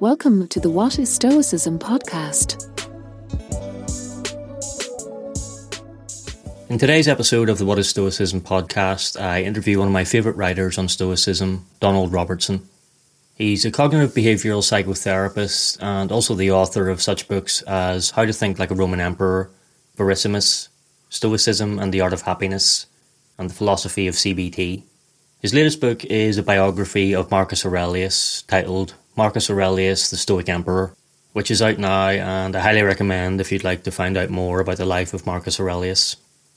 Welcome to the What is Stoicism podcast. In today's episode of the What is Stoicism podcast, I interview one of my favourite writers on Stoicism, Donald Robertson. He's a cognitive behavioural psychotherapist and also the author of such books as How to Think Like a Roman Emperor, Verissimus, Stoicism and the Art of Happiness, and the Philosophy of CBT. His latest book is a biography of Marcus Aurelius titled Marcus Aurelius, the Stoic Emperor, which is out now, and I highly recommend if you'd like to find out more about the life of Marcus Aurelius.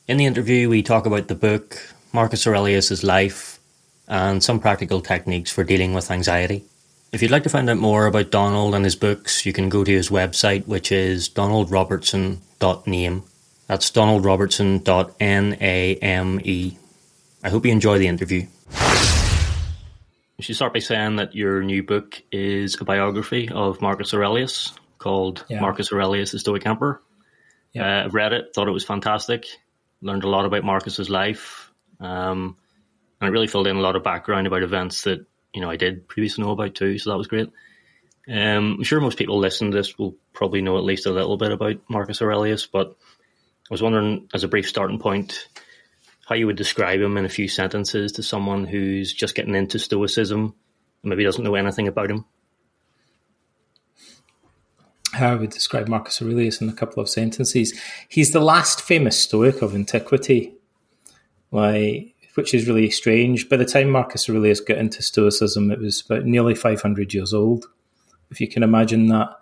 In the interview, we talk about the book, Marcus Aurelius's life, and some practical techniques for dealing with anxiety. If you'd like to find out more about Donald and his books, you can go to his website, which is donaldrobertson.name. That's donaldrobertson.name. I hope you enjoy the interview. You should start by saying that your new book is a biography of Marcus Aurelius called yeah. Marcus Aurelius, the Stoic Emperor. Yeah. Uh, I've read it, thought it was fantastic, learned a lot about Marcus's life, um, and it really filled in a lot of background about events that you know I did previously know about too. So that was great. Um, I'm sure most people listening to this will probably know at least a little bit about Marcus Aurelius, but I was wondering, as a brief starting point, how you would describe him in a few sentences to someone who's just getting into Stoicism and maybe doesn't know anything about him? How I would describe Marcus Aurelius in a couple of sentences. He's the last famous Stoic of antiquity, like, which is really strange. By the time Marcus Aurelius got into Stoicism, it was about nearly 500 years old, if you can imagine that.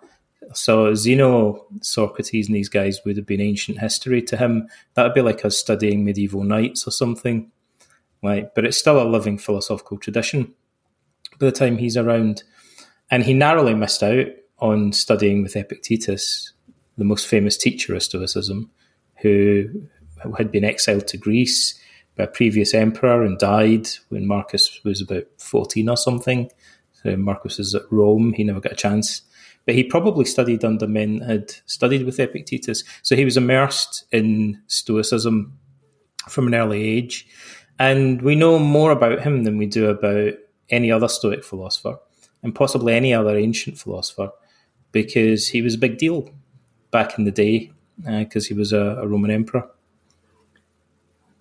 So Zeno, Socrates, and these guys would have been ancient history to him. That would be like us studying medieval knights or something. Right, but it's still a living philosophical tradition by the time he's around. And he narrowly missed out on studying with Epictetus, the most famous teacher of Stoicism, who had been exiled to Greece by a previous emperor and died when Marcus was about 14 or something. So Marcus was at Rome. He never got a chance but he probably studied under men had studied with Epictetus. So he was immersed in Stoicism from an early age. And we know more about him than we do about any other Stoic philosopher and possibly any other ancient philosopher because he was a big deal back in the day because uh, he was a, a, Roman emperor.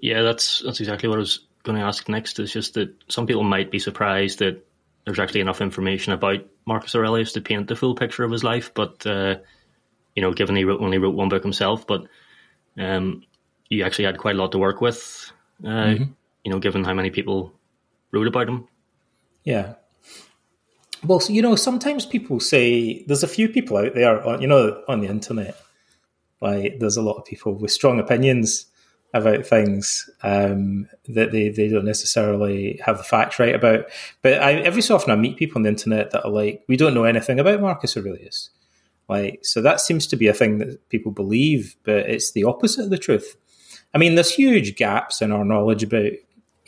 Yeah, that's that's exactly what I was going to ask next. Is just that some people might be surprised that there's actually enough information about Marcus Aurelius to paint the full picture of his life. But uh, you know, given he wrote, only wrote one book himself, but um, you actually had quite a lot to work with. Uh, mm-hmm. You know, given how many people wrote about him. Yeah. Well, so, you know, sometimes people say there's a few people out there, on, you know, on the internet. Like, there's a lot of people with strong opinions about things um, that they, they don't necessarily have the facts right about. But I, every so often I meet people on the internet that are like, we don't know anything about Marcus Aurelius. Like, so that seems to be a thing that people believe, but it's the opposite of the truth. I mean, there's huge gaps in our knowledge about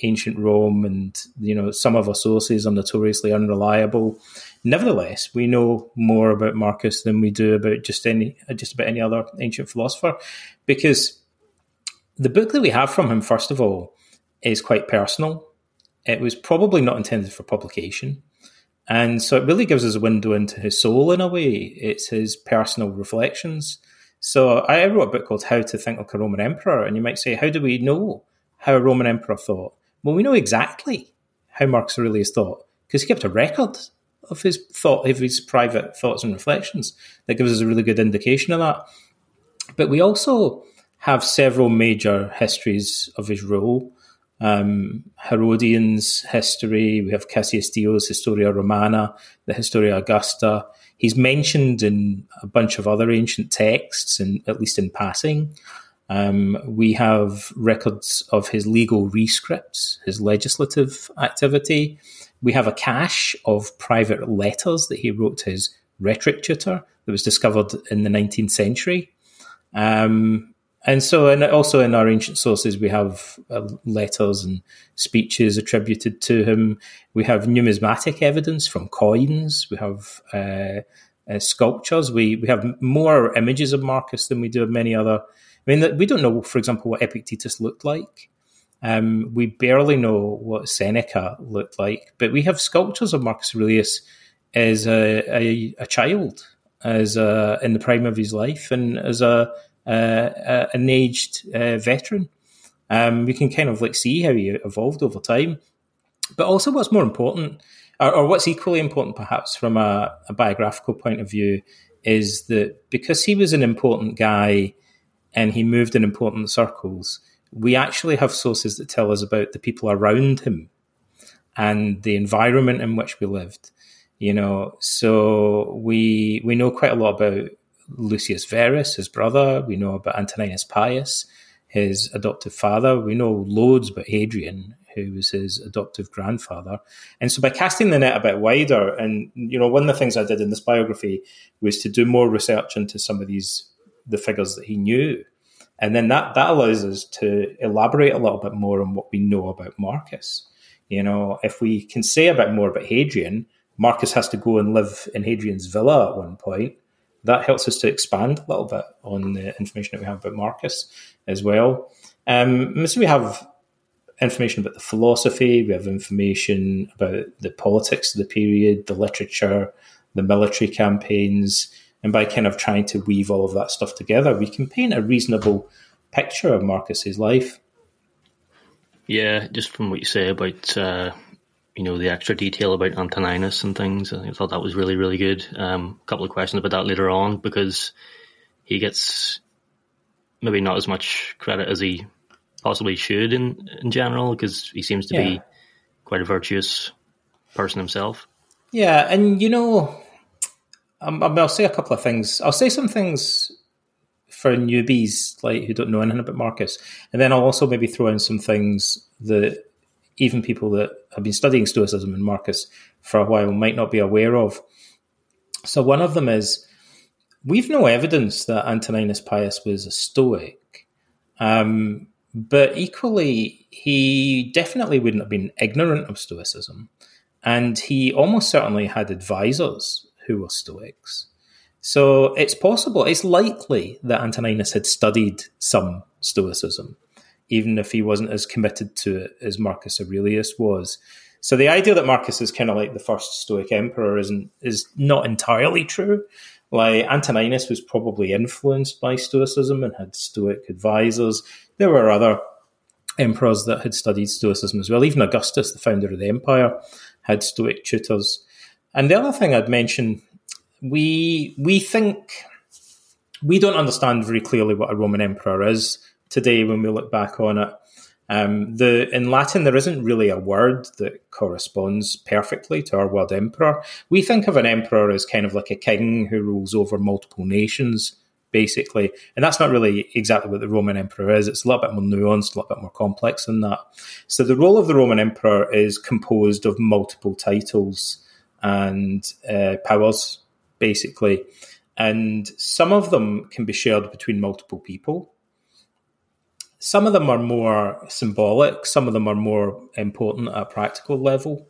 ancient Rome, and you know, some of our sources are notoriously unreliable. Nevertheless, we know more about Marcus than we do about just any just about any other ancient philosopher, because the book that we have from him, first of all, is quite personal. It was probably not intended for publication. And so it really gives us a window into his soul in a way. It's his personal reflections. So I wrote a book called How to Think Like a Roman Emperor. And you might say, how do we know how a Roman emperor thought? Well, we know exactly how Marcus Aurelius thought because he kept a record of his thought, of his private thoughts and reflections. That gives us a really good indication of that. But we also have several major histories of his rule. Um, Herodian's history, we have Cassius Dio's Historia Romana, the Historia Augusta. He's mentioned in a bunch of other ancient texts, and at least in passing. Um, we have records of his legal rescripts, his legislative activity. We have a cache of private letters that he wrote to his rhetoric tutor that was discovered in the 19th century. Um, and so, and also in our ancient sources, we have uh, letters and speeches attributed to him. We have numismatic evidence from coins. We have uh, uh, sculptures. We we have more images of Marcus than we do of many other. I mean, we don't know, for example, what Epictetus looked like. Um, we barely know what Seneca looked like, but we have sculptures of Marcus Aurelius as a, a, a child, as a, in the prime of his life, and as a, a an aged uh, veteran. Um, we can kind of like see how he evolved over time. But also, what's more important, or, or what's equally important, perhaps from a, a biographical point of view, is that because he was an important guy and he moved in important circles, we actually have sources that tell us about the people around him and the environment in which we lived. You know, so we we know quite a lot about Lucius Verus, his brother. We know about Antoninus Pius, his adoptive father. We know loads about Hadrian, who was his adoptive grandfather. And so by casting the net a bit wider, and you know, one of the things I did in this biography was to do more research into some of these the figures that he knew. And then that, that allows us to elaborate a little bit more on what we know about Marcus. You know, if we can say a bit more about Hadrian, Marcus has to go and live in Hadrian's villa at one point. That helps us to expand a little bit on the information that we have about Marcus as well. Um, so we have information about the philosophy, we have information about the politics of the period, the literature, the military campaigns, and by kind of trying to weave all of that stuff together, we can paint a reasonable picture of Marcus's life. Yeah, just from what you say about uh, you know the extra detail about Antoninus and things, I thought that was really really good. Um, a couple of questions about that later on because he gets maybe not as much credit as he possibly should in in general because he seems to yeah. be quite a virtuous person himself. Yeah, and you know, um, I'll say a couple of things. I'll say some things for newbies like who don't know anything about Marcus, and then I'll also maybe throw in some things that even people that have been studying Stoicism and Marcus for a while might not be aware of. So one of them is we've no evidence that Antoninus Pius was a Stoic, um, but equally he definitely wouldn't have been ignorant of Stoicism, and he almost certainly had advisors who were Stoics. So it's possible, it's likely that Antoninus had studied some Stoicism, even if he wasn't as committed to it as Marcus Aurelius was. So the idea that Marcus is kind of like the first Stoic emperor isn't is not entirely true. Like Antoninus was probably influenced by Stoicism and had Stoic advisors. There were other emperors that had studied Stoicism as well. Even Augustus, the founder of the empire, had Stoic tutors. And the other thing I'd mention, we we think we don't understand very clearly what a Roman emperor is today when we look back on it. Um, the in Latin there isn't really a word that corresponds perfectly to our word emperor. We think of an emperor as kind of like a king who rules over multiple nations, basically, and that's not really exactly what the Roman emperor is. It's a little bit more nuanced, a little bit more complex than that. So the role of the Roman emperor is composed of multiple titles and uh, powers, basically. And some of them can be shared between multiple people. Some of them are more symbolic, some of them are more important at a practical level.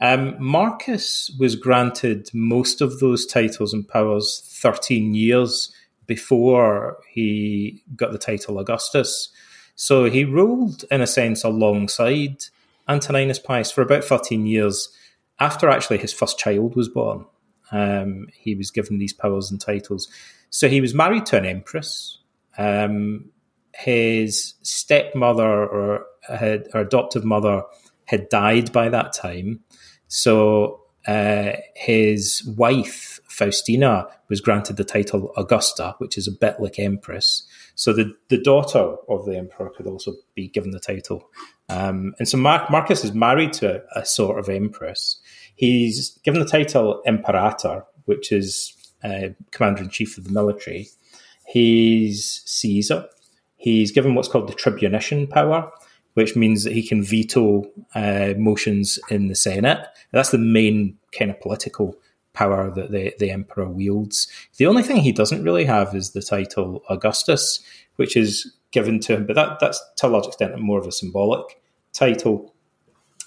Um, Marcus was granted most of those titles and powers 13 years before he got the title Augustus. So he ruled, in a sense, alongside Antoninus Pius for about 13 years after actually his first child was born, um, he was given these powers and titles. So he was married to an empress. Um, his stepmother or, had, or adoptive mother had died by that time. So uh, his wife, Faustina, was granted the title Augusta, which is a bit like empress. So the, the daughter of the emperor could also be given the title. Um, and so Mar- Marcus is married to a, a, sort of empress. He's given the title Imperator, which is uh, commander in chief of the military. He's Caesar. He's given what's called the tribunician power, which means that he can veto uh, motions in the Senate. That's the main kind of political power that the, the emperor wields. The only thing he doesn't really have is the title Augustus, which is given to him, but that, that's to a large extent more of a symbolic title.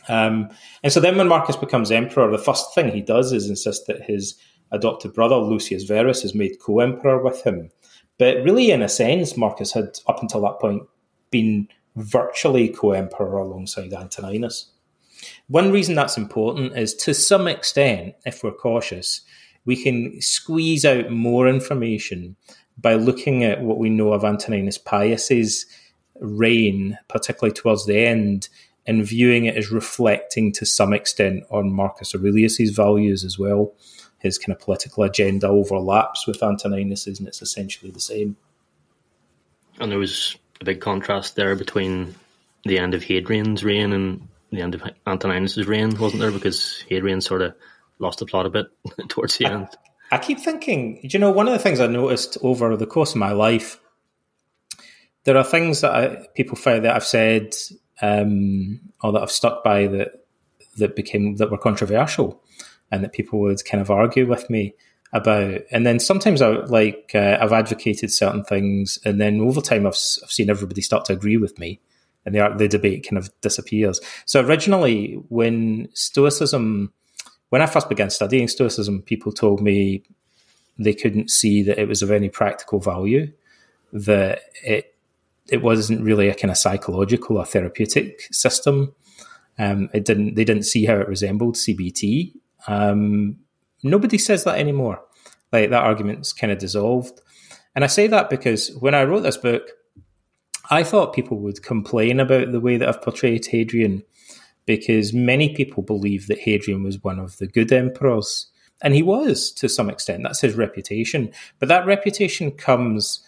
Um, and so then when Marcus becomes emperor, the first thing he does is insist that his adopted brother, Lucius Verus, is made co emperor with him. But really, in a sense, Marcus had, up until that point, been virtually co emperor alongside Antoninus. One reason that's important is to some extent, if we're cautious, we can squeeze out more information by looking at what we know of Antoninus Pius's reign, particularly towards the end, and viewing it as reflecting to some extent on Marcus Aurelius's values as well. His kind of political agenda overlaps with Antoninus's, and it's essentially the same. And there was a big contrast there between the end of Hadrian's reign and the end of Antoninus's reign, wasn't there? Because Hadrian sort of lost the plot a bit towards the end. I keep thinking, you know, one of the things I noticed over the course of my life, there are things that I, people find that I've said um, or that I've stuck by that that became that were controversial, and that people would kind of argue with me about. And then sometimes I like uh, I've advocated certain things, and then over time I've, I've seen everybody start to agree with me, and the the debate kind of disappears. So originally, when Stoicism, when I first began studying Stoicism, people told me they couldn't see that it was of any practical value, that it it wasn't really a kind of psychological or therapeutic system. Um, it didn't. They didn't see how it resembled CBT. Um, nobody says that anymore. Like that argument's kind of dissolved. And I say that because when I wrote this book, I thought people would complain about the way that I've portrayed Hadrian, because many people believe that Hadrian was one of the good emperors, and he was to some extent. That's his reputation. But that reputation comes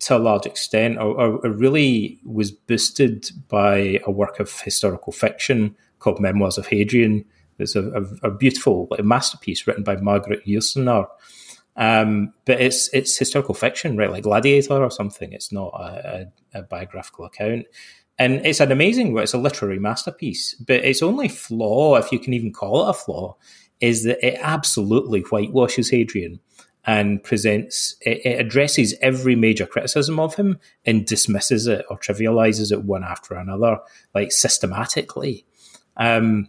to a large extent, or, or, really was boosted by a work of historical fiction called Memoirs of Hadrian. It's a, a, a beautiful like, masterpiece written by Margaret Yourcenar. Um, but it's it's historical fiction, right? Like Gladiator or something. It's not a, a, a biographical account, and it's an amazing. It's a literary masterpiece. But its only flaw, if you can even call it a flaw, is that it absolutely whitewashes Hadrian and presents it, it, addresses every major criticism of him and dismisses it or trivializes it one after another, like systematically. Um,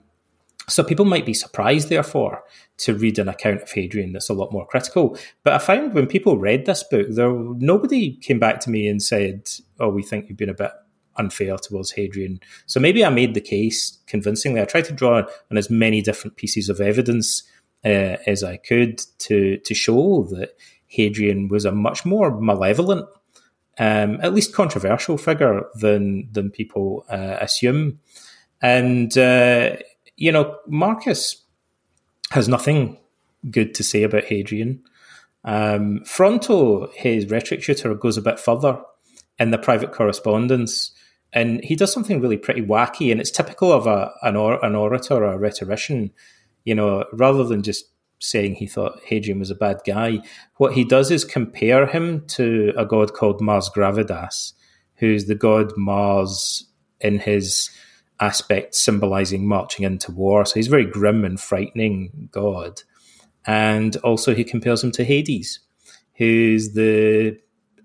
so people might be surprised, therefore, to read an account of Hadrian that's a lot more critical. But I found when people read this book, there nobody came back to me and said, "Oh, we think you've been a bit unfair towards Hadrian." So maybe I made the case convincingly. I tried to draw on as many different pieces of evidence uh, as I could to to show that Hadrian was a much more malevolent, um, at least controversial figure than than people uh, assume. And uh, you know, Marcus has nothing good to say about Hadrian. Um, Fronto, his rhetoric tutor, goes a bit further in the private correspondence, and he does something really pretty wacky, and it's typical of a an, or, an orator or a rhetorician you know, rather than just saying he thought Hadrian was a bad guy, what he does is compare him to a god called Mars Gradivus, who's the god Mars in his aspect symbolizing marching into war. So he's very grim and frightening god. And also he compares him to Hades, who's the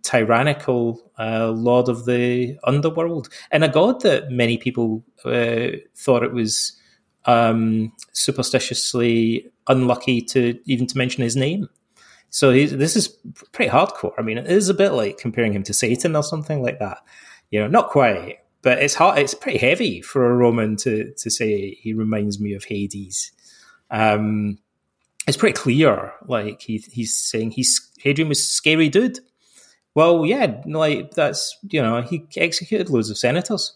tyrannical uh, lord of the underworld, and a god that many people uh, thought it was um, superstitiously unlucky to even to mention his name. So this is pretty hardcore. I mean, it is a bit like comparing him to Satan or something like that. You know, not quite, but it's hard. It's pretty heavy for a Roman to to say he reminds me of Hades. Um, it's pretty clear. Like he he's saying he's Hadrian was scary dude. Well, yeah, like that's you know he executed loads of senators.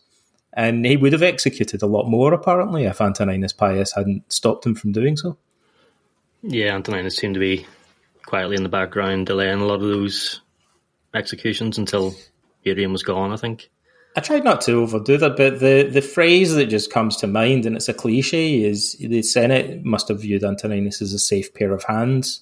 And he would have executed a lot more, apparently, if Antoninus Pius hadn't stopped him from doing so. Yeah, Antoninus seemed to be quietly in the background, delaying a lot of those executions until Hadrian was gone, I think. I tried not to overdo that, but the, the phrase that just comes to mind, and it's a cliche, is the Senate must have viewed Antoninus as a safe pair of hands,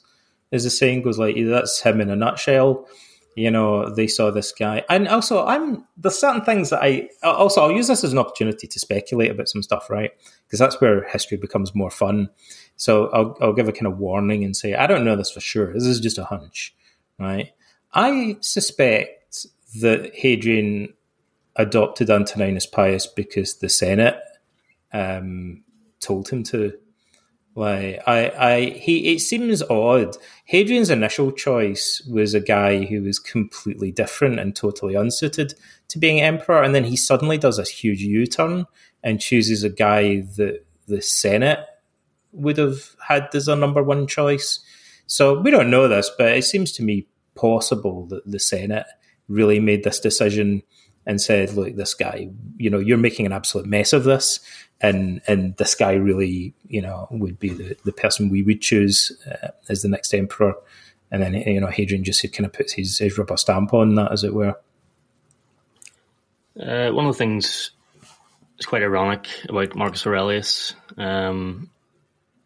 as the saying goes. Like that's him in a nutshell. You know they saw this guy. And also i'm there's certain things that i also i'll use this as an opportunity to speculate about some stuff right? Because that's where history becomes more fun. So I'll, I'll give a kind of warning and say i don't know this for sure. This is just a hunch right? I suspect that hadrian adopted antoninus pius because the senate um, told him to like I, I, he. It seems odd. Hadrian's initial choice was a guy who was completely different and totally unsuited to being emperor, and then he suddenly does a huge U-turn and chooses a guy that the Senate would have had as a number one choice. So we don't know this, but it seems to me possible that the Senate really made this decision and said, "Look, this guy, you know, you're making an absolute mess of this, and and this guy really, you know, would be the, the person we would choose uh, as the next emperor." And then you know, Hadrian just kind of puts his, his rubber stamp on that, as it were. Uh, one of the things that's quite ironic about Marcus Aurelius, um,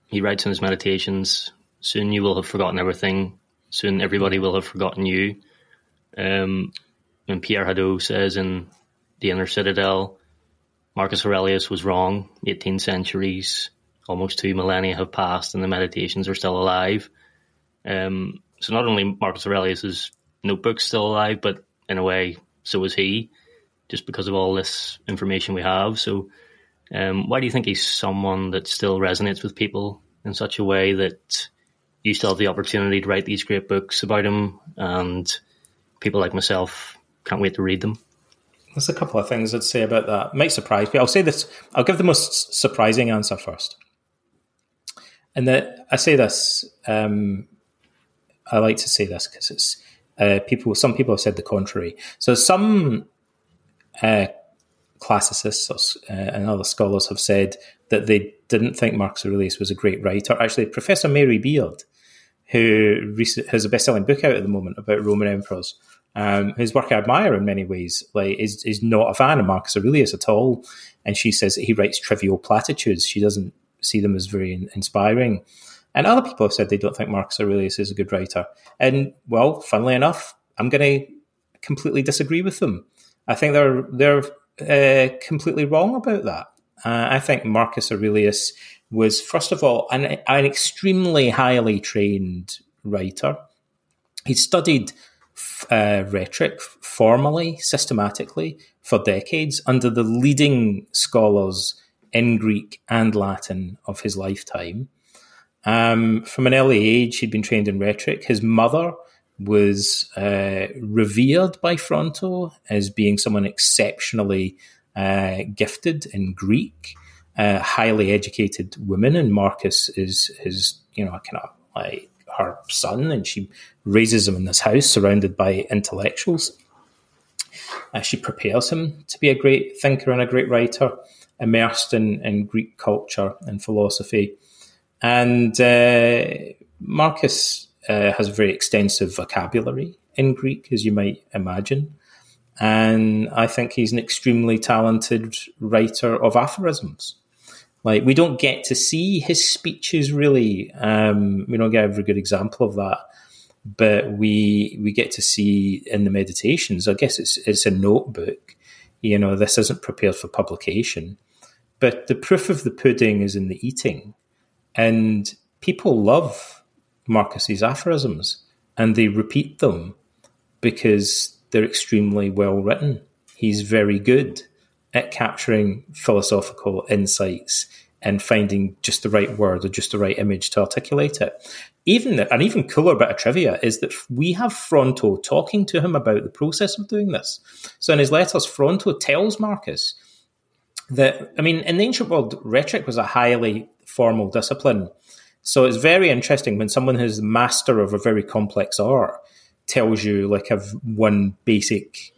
he writes in his meditations, "Soon you will have forgotten everything. Soon everybody will have forgotten you." Um, and Pierre Hadot says in The Inner Citadel, Marcus Aurelius was wrong. 18 centuries, almost two millennia have passed, and the meditations are still alive. Um, so not only Marcus Aurelius's notebook's still alive, but in a way, so is he, just because of all this information we have. So, um, why do you think he's someone that still resonates with people in such a way that you still have the opportunity to write these great books about him, and people like myself can't wait to read them? There's a couple of things I'd say about that. Might surprise me. I'll say this. I'll give the most surprising answer first. And that I say this. Um, I like to say this because it's uh, people. Some people have said the contrary. So some uh, classicists uh, and other scholars have said that they didn't think Marcus Aurelius was a great writer. Actually, Professor Mary Beard, who has a best-selling book out at the moment about Roman emperors, um, whose work I admire in many ways, like is is not a fan of Marcus Aurelius at all, and she says that he writes trivial platitudes. She doesn't see them as very inspiring. And other people have said they don't think Marcus Aurelius is a good writer. And well, funnily enough, I'm going to completely disagree with them. I think they're they're uh, completely wrong about that. Uh, I think Marcus Aurelius was, first of all, an, an extremely highly trained writer. He studied uh, rhetoric formally, systematically for decades under the leading scholars in Greek and Latin of his lifetime. Um, from an early age, he'd been trained in rhetoric. His mother was uh, revered by Fronto as being someone exceptionally uh, gifted in Greek, uh, highly educated woman, and Marcus is is you know kind of like her son, and she raises him in this house surrounded by intellectuals. Uh, she prepares him to be a great thinker and a great writer, immersed in, in Greek culture and philosophy. And uh, Marcus uh, has a very extensive vocabulary in Greek, as you might imagine. And I think he's an extremely talented writer of aphorisms. Like we don't get to see his speeches really. Um, we don't get a very good example of that, but we we get to see in the meditations. I guess it's it's a notebook. You know, this isn't prepared for publication, but the proof of the pudding is in the eating, and people love Marcus's aphorisms and they repeat them because they're extremely well written. He's very good at capturing philosophical insights and finding just the right word or just the right image to articulate it. Even an even cooler bit of trivia is that we have Fronto talking to him about the process of doing this. So in his letters, Fronto tells Marcus that I mean, in the ancient world, rhetoric was a highly formal discipline. So it's very interesting when someone who's master of a very complex art tells you like have one basic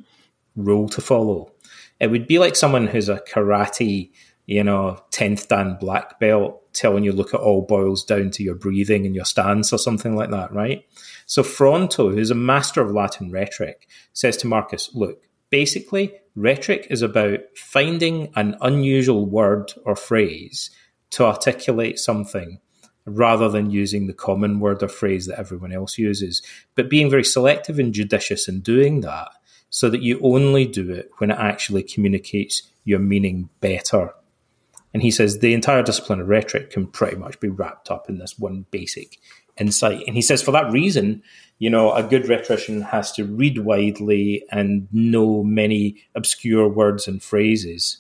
rule to follow. It would be like someone who's a karate, you know, 10th Dan black belt telling you, look, it all boils down to your breathing and your stance or something like that, right? So Fronto, who's a master of Latin rhetoric, says to Marcus, look, basically, rhetoric is about finding an unusual word or phrase to articulate something rather than using the common word or phrase that everyone else uses, but being very selective and judicious in doing that so that you only do it when it actually communicates your meaning better. And he says the entire discipline of rhetoric can pretty much be wrapped up in this one basic insight. And he says for that reason, you know, a good rhetorician has to read widely and know many obscure words and phrases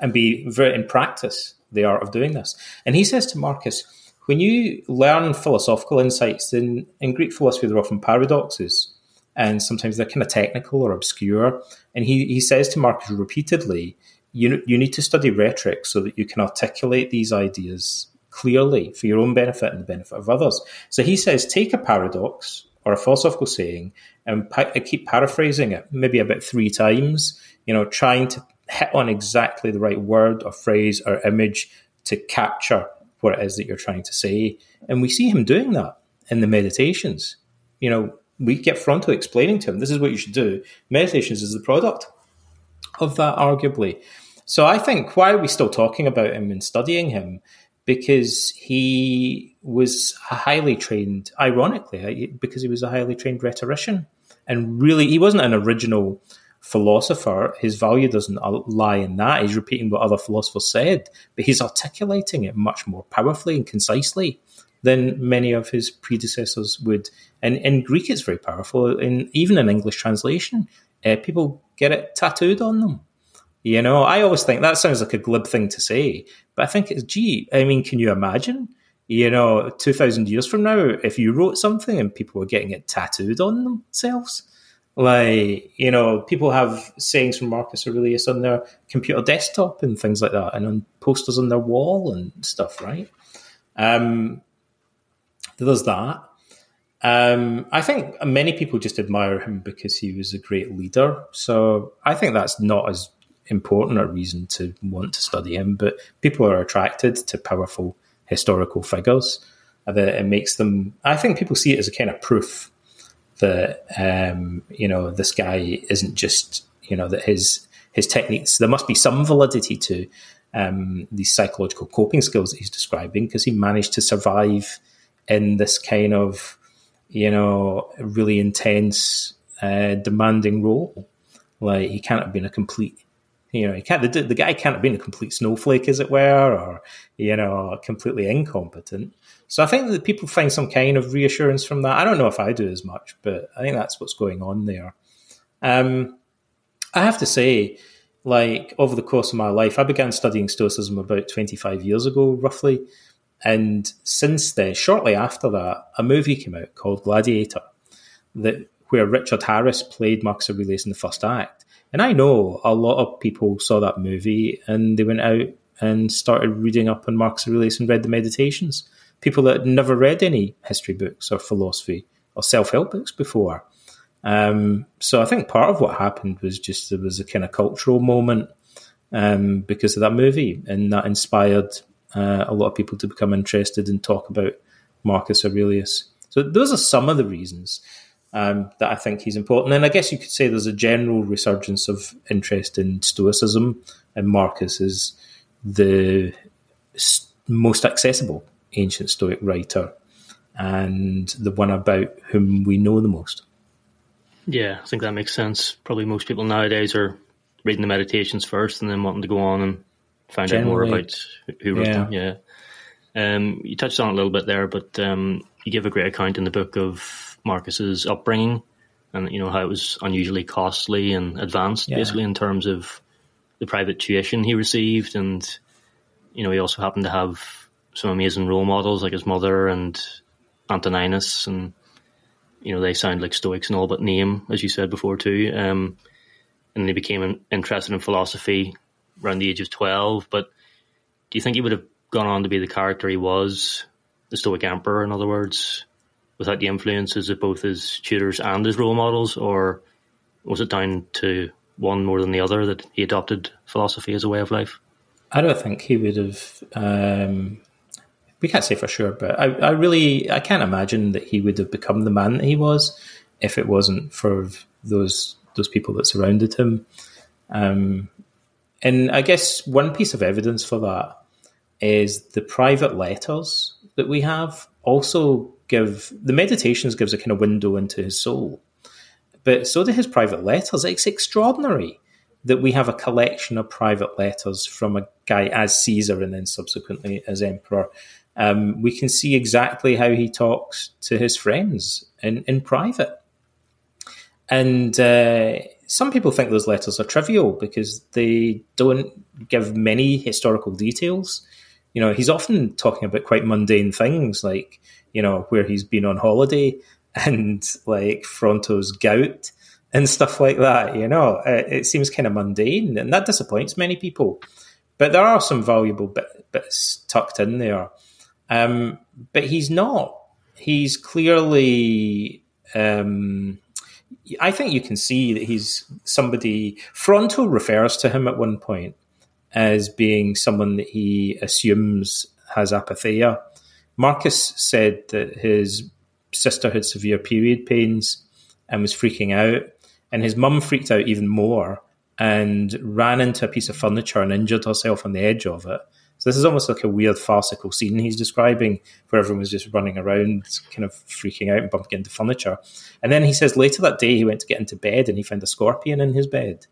and be very in practice the art of doing this. And he says to Marcus, when you learn philosophical insights, in, in Greek philosophy, they're often paradoxes and sometimes they're kind of technical or obscure. And he, he says to Marcus repeatedly, you you need to study rhetoric so that you can articulate these ideas clearly for your own benefit and the benefit of others. So he says, take a paradox or a philosophical saying and pa- uh, keep paraphrasing it, maybe about three times. You know, trying to hit on exactly the right word or phrase or image to capture what it is that you're trying to say. And we see him doing that in the meditations. You know, we get Fronto explaining to him, this is what you should do. Meditations is the product of that, arguably. So I think why are we still talking about him and studying him? Because he was a highly trained, ironically, because he was a highly trained rhetorician. And really, he wasn't an original philosopher. His value doesn't lie in that. He's repeating what other philosophers said, but he's articulating it much more powerfully and concisely than many of his predecessors would. And in Greek, it's very powerful. And even in English translation, uh, people get it tattooed on them. You know, I always think that sounds like a glib thing to say, but I think it's, gee, I mean, can you imagine? You know, 2,000 years from now, if you wrote something and people were getting it tattooed on themselves, like, you know, people have sayings from Marcus Aurelius on their computer desktop and things like that, and on posters on their wall and stuff, right? Um, there's that. Um, I think many people just admire him because he was a great leader. So I think that's not as important a reason to want to study him, but people are attracted to powerful historical figures. That it makes them. I think people see it as a kind of proof that um, you know this guy isn't just you know that his his techniques. There must be some validity to um, these psychological coping skills that he's describing because he managed to survive in this kind of you know really intense, uh, demanding role. Like he can't have been a complete you know, he can't, the, the, guy can't have been a complete snowflake, as it were, or, you know, completely incompetent. So I think that people find some kind of reassurance from that. I don't know if I do as much, but I think that's what's going on there. Um, I have to say, like, over the course of my life, I began studying Stoicism about 25 years ago, roughly. And since then, shortly after that, a movie came out called Gladiator, that where Richard Harris played Marcus Aurelius in the first act. And I know a lot of people saw that movie and they went out and started reading up on Marcus Aurelius and read the Meditations. People that had never read any history books or philosophy or self help books before. Um, so I think part of what happened was just there was a kind of cultural moment um, because of that movie, and that inspired uh, a lot of people to become interested and talk about Marcus Aurelius. So those are some of the reasons um, that I think he's important. And I guess you could say there's a general resurgence of interest in Stoicism, and Marcus is the most accessible ancient Stoic writer and the one about whom we know the most. Yeah, I think that makes sense. Probably most people nowadays are reading the meditations first and then wanting to go on and find Generally, out more about who wrote yeah. them. Yeah. Um, you touched on it a little bit there, but um, you give a great account in the book of Marcus's upbringing and you know how it was unusually costly and advanced, yeah. basically in terms of the private tuition he received, and you know he also happened to have some amazing role models like his mother and Antoninus, and you know they sound like Stoics in all but name, as you said before too. Um, and he became interested in philosophy around the age of twelve. But do you think he would have gone on to be the character he was, the Stoic emperor? In other words, without the influences of both his tutors and his role models, or was it down to one more than the other that he adopted philosophy as a way of life? I don't think he would have. Um, we can't say for sure, but I, I really I can't imagine that he would have become the man that he was if it wasn't for those those people that surrounded him. Um, and I guess one piece of evidence for that is the private letters that we have also give the meditations gives a kind of window into his soul, but so do his private letters. It's extraordinary that we have a collection of private letters from a guy as Caesar and then subsequently as emperor. Um, we can see exactly how he talks to his friends in, in private. And uh, some people think those letters are trivial because they don't give many historical details you know, he's often talking about quite mundane things like, you know, where he's been on holiday and like Fronto's gout and stuff like that. You know, it, it seems kind of mundane, and that disappoints many people. But there are some valuable bit, bits tucked in there. Um, but he's not. He's clearly. Um, I think you can see that he's somebody. Fronto refers to him at one point as being someone that he assumes has apatheia. Marcus said that his sister had severe period pains and was freaking out, and his mum freaked out even more and ran into a piece of furniture and injured herself on the edge of it. So this is almost like a weird farcical scene he's describing, where everyone was just running around, kind of freaking out and bumping into furniture. And then he says later that day he went to get into bed and he found a scorpion in his bed.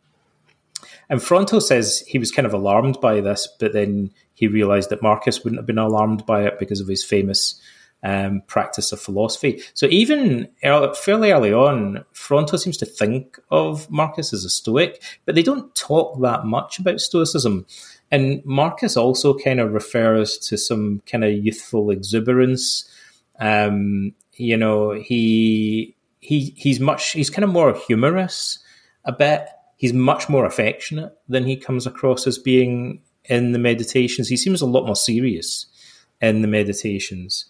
And Fronto says he was kind of alarmed by this, but then he realized that Marcus wouldn't have been alarmed by it because of his famous um, practice of philosophy. So even early, fairly early on, Fronto seems to think of Marcus as a Stoic, but they don't talk that much about Stoicism. And Marcus also kind of refers to some kind of youthful exuberance. Um, you know, he he he's much he's kind of more humorous a bit. He's much more affectionate than he comes across as being in the meditations. He seems a lot more serious in the meditations.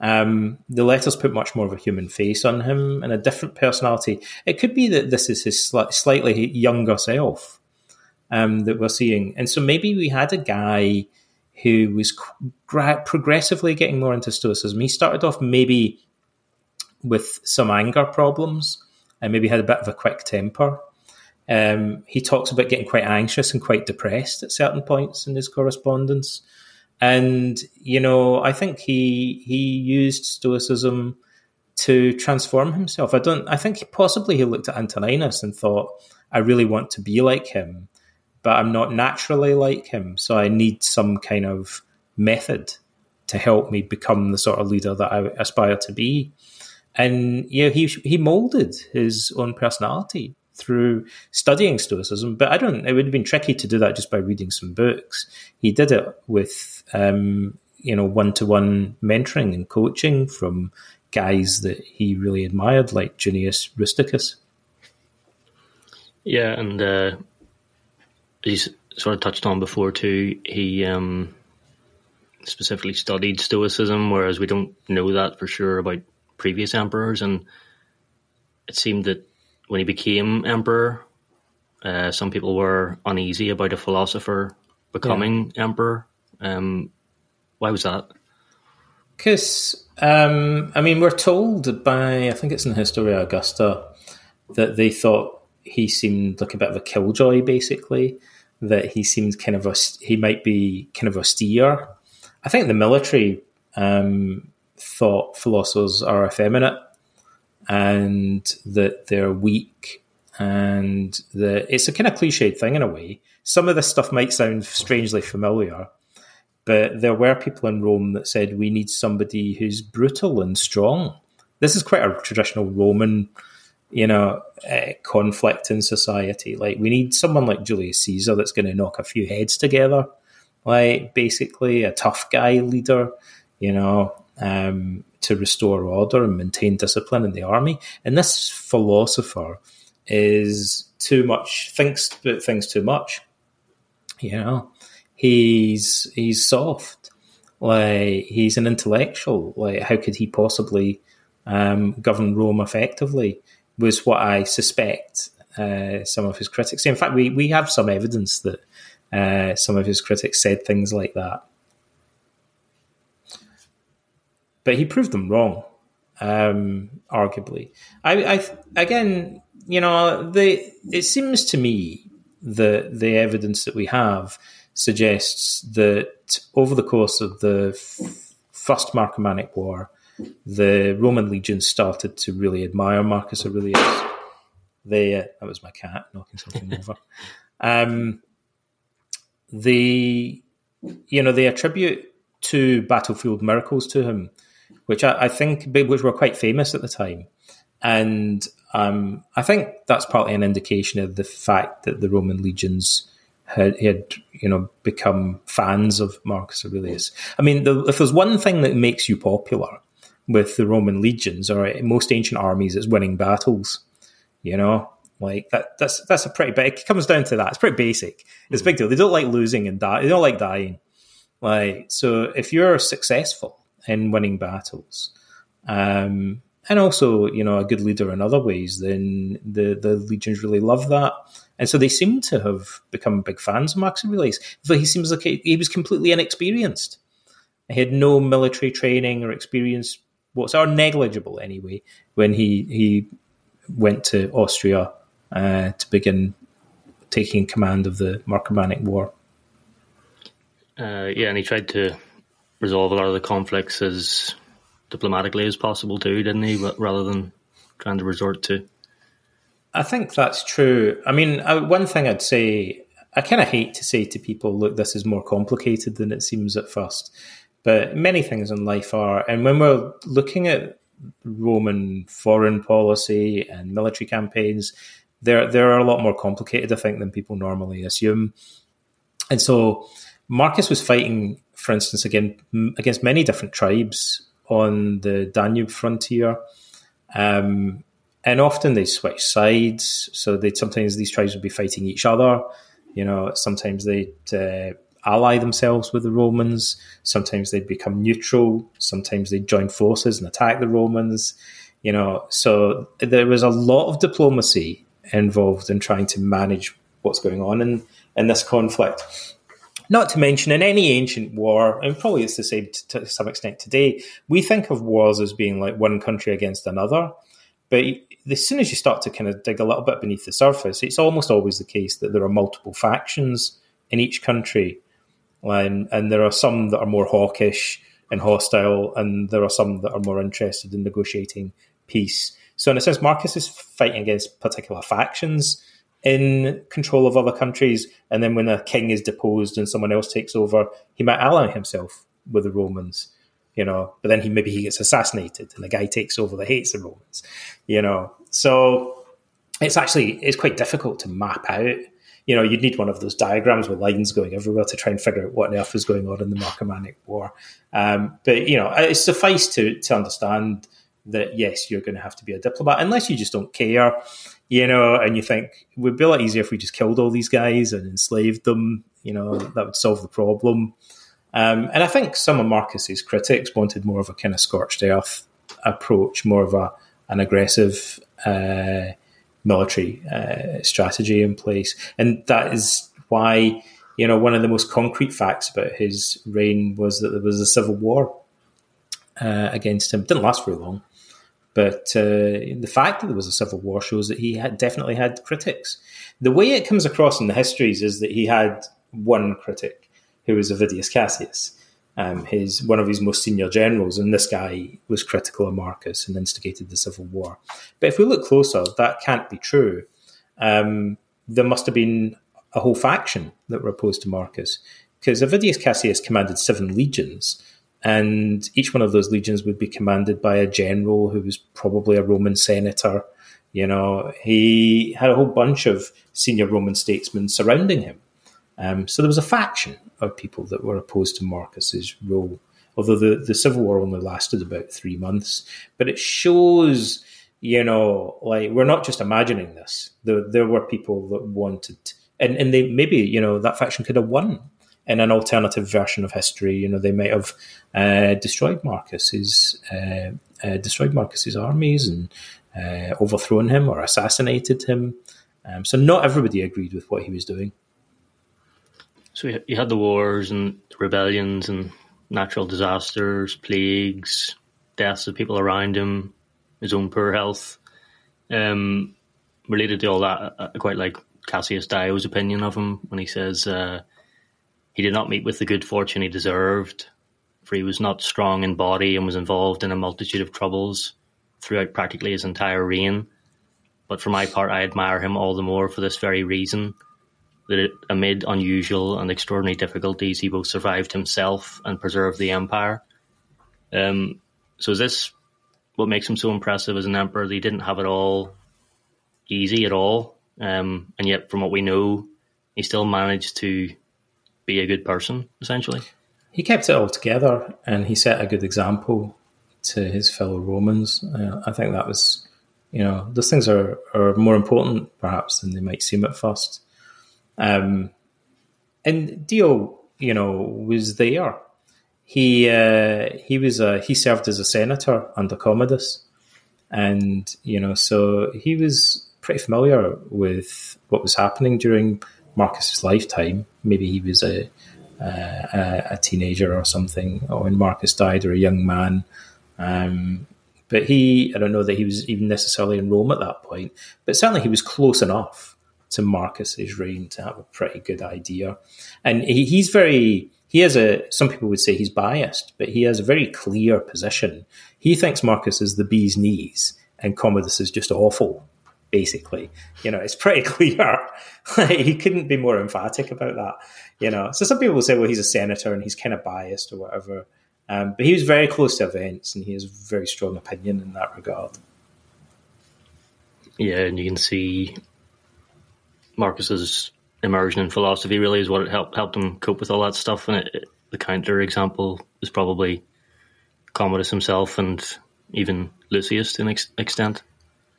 Um, the letters put much more of a human face on him and a different personality. It could be that this is his sli- slightly younger self um, that we're seeing. And so maybe we had a guy who was gra- progressively getting more into Stoicism. He started off maybe with some anger problems and maybe had a bit of a quick temper. Um, he talks about getting quite anxious and quite depressed at certain points in his correspondence. And you know, I think he he used Stoicism to transform himself. I don't. I think possibly he looked at Antoninus and thought, "I really want to be like him, but I'm not naturally like him. So I need some kind of method to help me become the sort of leader that I aspire to be." And yeah, he he molded his own personality through studying Stoicism. But I don't. It would have been tricky to do that just by reading some books. He did it with um, you know one to one mentoring and coaching from guys that he really admired, like Junius Rusticus. Yeah, and uh, he's sort of touched on before too. He um, specifically studied Stoicism, whereas we don't know that for sure about previous emperors, and it seemed that when he became emperor, uh, some people were uneasy about a philosopher becoming yeah. emperor. Um, why was that? Because, um, I mean, we're told by, I think it's in Historia Augusta, that they thought he seemed like a bit of a killjoy, basically, that he seemed kind of, he might be kind of austere. I think the military um, thought philosophers are effeminate and that they're weak and that it's a kind of cliched thing in a way. Some of this stuff might sound strangely familiar, but there were people in Rome that said we need somebody who's brutal and strong. This is quite a traditional Roman, you know, uh, conflict in society. Like we need someone like Julius Caesar that's going to knock a few heads together. Like basically a tough guy leader, you know, um, to restore order and maintain discipline in the army. And this philosopher is too much thinks things too much. You know, he's he's soft. Like he's an intellectual. Like how could he possibly um, govern Rome effectively? Was what I suspect uh, some of his critics. In fact, we we have some evidence that uh, some of his critics said things like that. but he proved them wrong, um, arguably. I, I again, you know, the it seems to me that the evidence that we have suggests that over the course of the f- first Marcomannic War, the Roman legions started to really admire Marcus Aurelius. They uh, that was my cat knocking something over. Um, the you know they attribute two battlefield miracles to him which I, I think which were quite famous at the time. And um, I think that's partly an indication of the fact that the Roman legions had, had you know become fans of Marcus Aurelius. I mean, the, if there's one thing that makes you popular with the Roman legions or most ancient armies, it's winning battles. You know, Like that, that's that's a pretty big. It comes down to that. It's pretty basic. It's a big deal. They don't like losing and die. They don't like dying. Like so, if you're successful in winning battles, um, and also you know a good leader in other ways, then the the legions really love that, and so they seem to have become big fans of Aurelius. But he seems like he, he was completely inexperienced. He had no military training or experience whatsoever, negligible anyway, when he he went to Austria uh, to begin taking command of the Marcomannic War. Uh, yeah, and he tried to resolve a lot of the conflicts as diplomatically as possible too, didn't he? But rather than trying to resort to. I think that's true. I mean, I, one thing I'd say, I kind of hate to say to people, look, this is more complicated than it seems at first. But many things in life are. And when we're looking at Roman foreign policy and military campaigns, they're, they're a lot more complicated, I think, than people normally assume. And so Marcus was fighting, for instance, again against many different tribes on the Danube frontier. Um, and often they switch sides. So they sometimes these tribes would be fighting each other. You know, sometimes they'd uh, ally themselves with the Romans. Sometimes they'd become neutral. Sometimes they'd join forces and attack the Romans. You know, so there was a lot of diplomacy involved in trying to manage what's going on in, in this conflict. Not to mention, in any ancient war, and probably it's the same to some extent today, we think of wars as being like one country against another. But as soon as you start to kind of dig a little bit beneath the surface, it's almost always the case that there are multiple factions in each country. And, and there are some that are more hawkish and hostile, and there are some that are more interested in negotiating peace. So, in a sense, Marcus is fighting against particular factions in control of other countries, and then when a king is deposed and someone else takes over, he might ally himself with the Romans, you know. But then he maybe he gets assassinated, and the guy takes over that hates the Romans, you know. So it's actually it's quite difficult to map out. You know, you'd need one of those diagrams with lines going everywhere to try and figure out what on earth is going on in the Marcomannic War. Um, but you know, it's suffice to to understand that yes, you're going to have to be a diplomat unless you just don't care you know, and you think it would be a lot easier if we just killed all these guys and enslaved them. You know, that would solve the problem. Um, and I think some of Marcus's critics wanted more of a kind of scorched earth approach, more of a an aggressive uh, military uh, strategy in place, and that is why you know one of the most concrete facts about his reign was that there was a civil war uh, against him. It didn't last very long. But uh, the fact that there was a civil war shows that he had definitely had critics. The way it comes across in the histories is that he had one critic, who was Avidius Cassius, um, his one of his most senior generals, and this guy was critical of Marcus and instigated the civil war. But if we look closer, that can't be true. Um, there must have been a whole faction that were opposed to Marcus, because Avidius Cassius commanded seven legions and each one of those legions would be commanded by a general who was probably a Roman senator. You know, he had a whole bunch of senior Roman statesmen surrounding him. Um, so there was a faction of people that were opposed to Marcus's rule. Although the, the civil war only lasted about three months, but it shows, you know, like we're not just imagining this. There, there were people that wanted, and, and they maybe, you know, that faction could have won in an alternative version of history, you know, they might have uh, destroyed Marcus's uh, uh, destroyed Marcus's armies and uh, overthrown him or assassinated him. Um, so not everybody agreed with what he was doing. So you had the wars and rebellions and natural disasters, plagues, deaths of people around him, his own poor health. Um, related to all that, I quite like Cassius Dio's opinion of him when he says uh, he did not meet with the good fortune he deserved, for he was not strong in body and was involved in a multitude of troubles throughout practically his entire reign. But for my part, I admire him all the more for this very reason that amid unusual and extraordinary difficulties, he both survived himself and preserved the empire. Um, so, is this what makes him so impressive as an emperor? He didn't have it all easy at all, um, and yet, from what we know, he still managed to be a good person, essentially. He kept it all together and he set a good example to his fellow Romans. Uh, I think that was You know, those things are, are more important perhaps than they might seem at first. Um, and Dio, you know, was there. He uh, he was a, he served as a senator under Commodus, and you know, so he was pretty familiar with what was happening during Marcus's lifetime. Maybe he was a uh, a, teenager or something, or when Marcus died, or a young man. Um, but he, I don't know that he was even necessarily in Rome at that point, but certainly he was close enough to Marcus's reign to have a pretty good idea. And he, he's very, he has a, some people would say he's biased, but he has a very clear position. He thinks Marcus is the bee's knees and Commodus is just awful, basically. You know, it's pretty clear. he couldn't be more emphatic about that. You know, so some people say, well, he's a senator and he's kind of biased or whatever. Um, but he was very close to events, and he has a very strong opinion in that regard. Yeah, and you can see Marcus's immersion in philosophy really is what it helped helped him cope with all that stuff. And it, it, the counter example is probably Commodus himself and even Lucius to an ex- extent.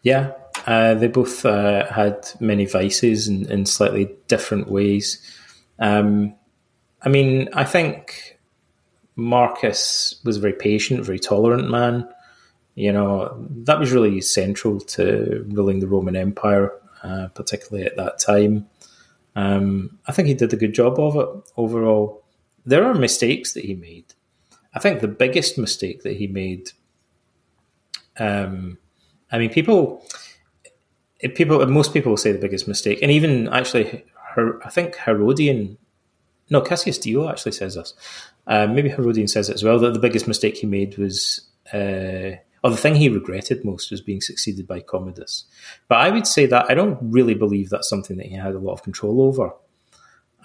Yeah, uh, they both uh, had many vices in, in slightly different ways. Um, I mean, I think Marcus was a very patient, very tolerant man. You know, that was really central to ruling the Roman Empire, uh, particularly at that time. Um, I think he did a good job of it overall. There are mistakes that he made. I think the biggest mistake that he made, um, I mean, people, people, most people will say the biggest mistake, and even actually, her, I think Herodian, no, Cassius Dio actually says this. Uh, maybe Herodian says it as well that the biggest mistake he made was, uh, or the thing he regretted most was being succeeded by Commodus. But I would say that I don't really believe that's something that he had a lot of control over.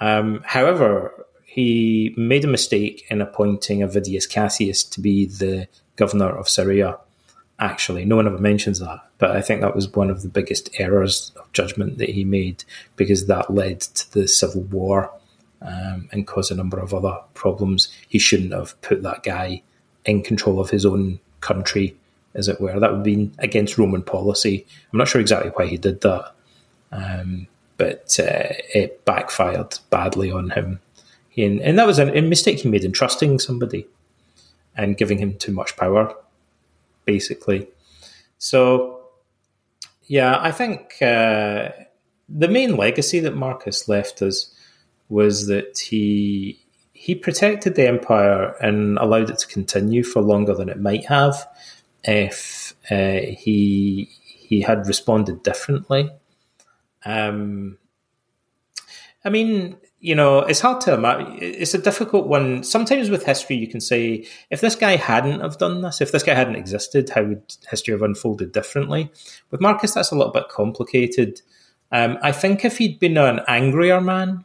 Um, however, he made a mistake in appointing Avidius Cassius to be the governor of Syria. Actually, no one ever mentions that, but I think that was one of the biggest errors of judgment that he made because that led to the civil war um, and caused a number of other problems. He shouldn't have put that guy in control of his own country, as it were. That would be against Roman policy. I'm not sure exactly why he did that, um, but uh, it backfired badly on him. And, and that was a, a mistake he made in trusting somebody and giving him too much power, basically. So, yeah, I think uh, the main legacy that Marcus left us was that he he protected the empire and allowed it to continue for longer than it might have if uh, he he had responded differently. Um, I mean, you know, it's hard to imagine. It's a difficult one. Sometimes with history, you can say, if this guy hadn't have done this, if this guy hadn't existed, how would history have unfolded differently? With Marcus, that's a little bit complicated. Um, I think if he'd been an angrier man,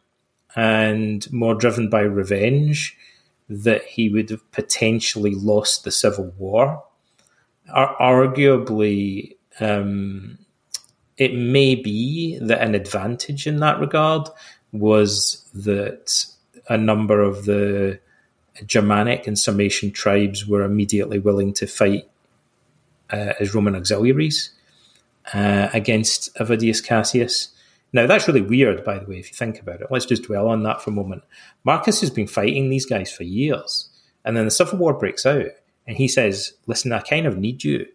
and more driven by revenge, that he would have potentially lost the Civil War. Ar- arguably, um, it may be that an advantage in that regard was that a number of the Germanic and Sarmatian tribes were immediately willing to fight uh, as Roman auxiliaries uh, against Avidius Cassius. Now, that's really weird, by the way, if you think about it. Let's just dwell on that for a moment. Marcus has been fighting these guys for years, and then the Civil War breaks out, and he says, Listen, I kind of need you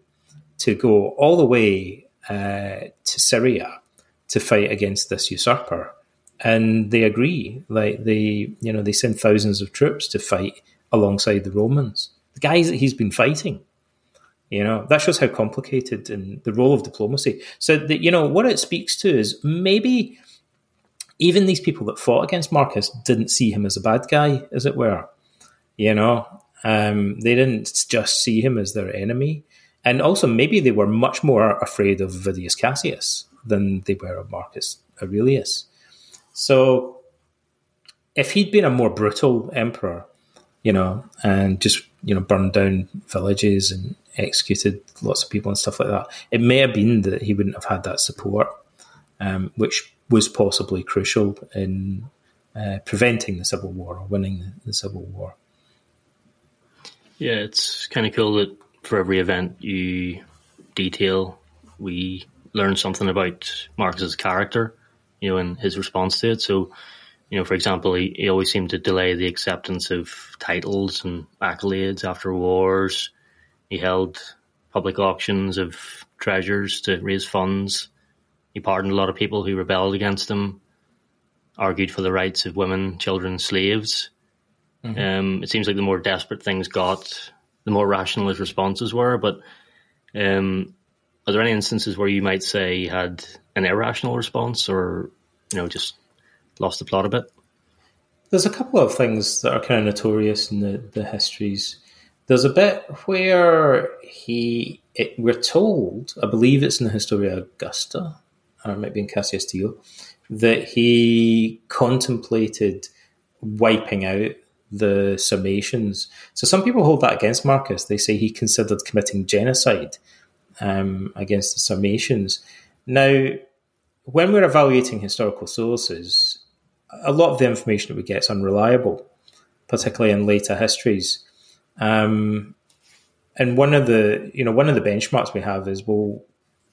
to go all the way uh, to Syria to fight against this usurper. And they agree. Like they, you know, they send thousands of troops to fight alongside the Romans. The guys that he's been fighting. You know, that shows how complicated and the role of diplomacy. So, that, you know, what it speaks to is maybe even these people that fought against Marcus didn't see him as a bad guy, as it were. You know, um, they didn't just see him as their enemy. And also, maybe they were much more afraid of Avidius Cassius than they were of Marcus Aurelius. So, if he'd been a more brutal emperor, you know, and just you know burned down villages and executed lots of people and stuff like that. It may have been that he wouldn't have had that support, um, which was possibly crucial in uh, preventing the civil war or winning the, the civil war. Yeah, it's kind of cool that for every event you detail we learn something about Marcus's character, you know, and his response to it. So, you know, for example, he, he always seemed to delay the acceptance of titles and accolades after wars. He held public auctions of treasures to raise funds. He pardoned a lot of people who rebelled against him, argued for the rights of women, children, slaves. Mm-hmm. Um, it seems like the more desperate things got, the more rational his responses were. But um, are there any instances where you might say he had an irrational response, or you know, just lost the plot a bit? There's a couple of things that are kind of notorious in the, the histories. There's a bit where he, it, we're told, I believe it's in the Historia Augusta, or it might be in Cassius Dio, that he contemplated wiping out the Sarmatians. So some people hold that against Marcus. They say he considered committing genocide um, against the Sarmatians. Now, when we're evaluating historical sources, a lot of the information that we get is unreliable, particularly in later histories. Um, and one of the you know one of the benchmarks we have is well,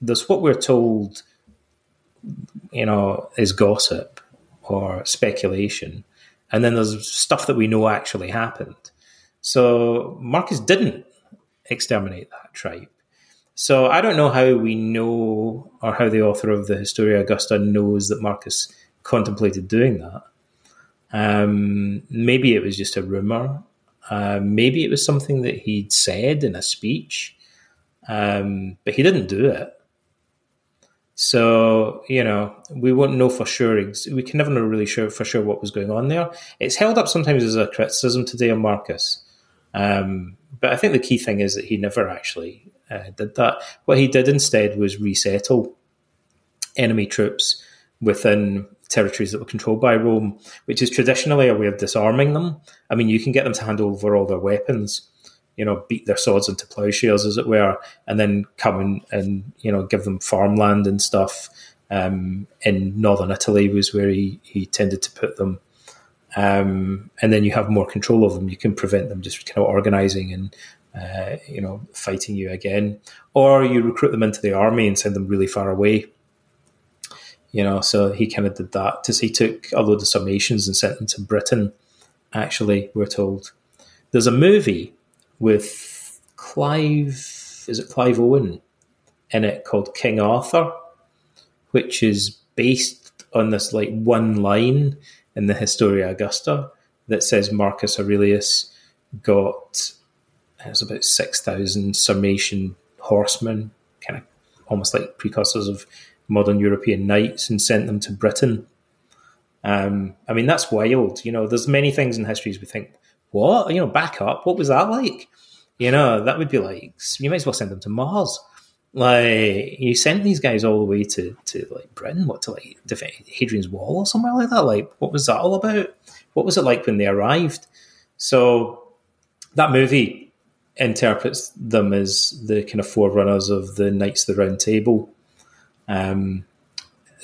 there's what we're told, you know, is gossip or speculation, and then there's stuff that we know actually happened. So Marcus didn't exterminate that tribe. So I don't know how we know, or how the author of the Historia Augusta knows that Marcus contemplated doing that. Um, maybe it was just a rumor. Uh, maybe it was something that he'd said in a speech, um, but he didn't do it. So you know, we won't know for sure. We can never know really sure for sure what was going on there. It's held up sometimes as a criticism today of Marcus, um, but I think the key thing is that he never actually uh, did that. What he did instead was resettle enemy troops within territories that were controlled by Rome, which is traditionally a way of disarming them. I mean, you can get them to hand over all their weapons, you know, beat their swords into plowshares, as it were, and then come and, and you know, give them farmland and stuff. Um, in northern Italy was where he, he tended to put them. Um, and then you have more control of them. You can prevent them just kind of organizing and uh, you know, fighting you again, or you recruit them into the army and send them really far away. You know, so he kind of did that. To he took a load of Sarmatians and sent them to Britain. Actually, we're told there's a movie with Clive. Is it Clive Owen in it called King Arthur, which is based on this like one line in the Historia Augusta that says Marcus Aurelius got it was about 6,000 Sarmatian horsemen, kind of almost like precursors of modern European knights, and sent them to Britain. Um, I mean, that's wild. You know, there's many things in histories we think, what? You know, back up. What was that like? You know, that would be like, you might as well send them to Mars. Like, you sent these guys all the way to, to like Britain, what, to like defend Hadrian's Wall or somewhere like that? Like, what was that all about? What was it like when they arrived? So, that movie interprets them as the kind of forerunners of the Knights of the Round Table. Um,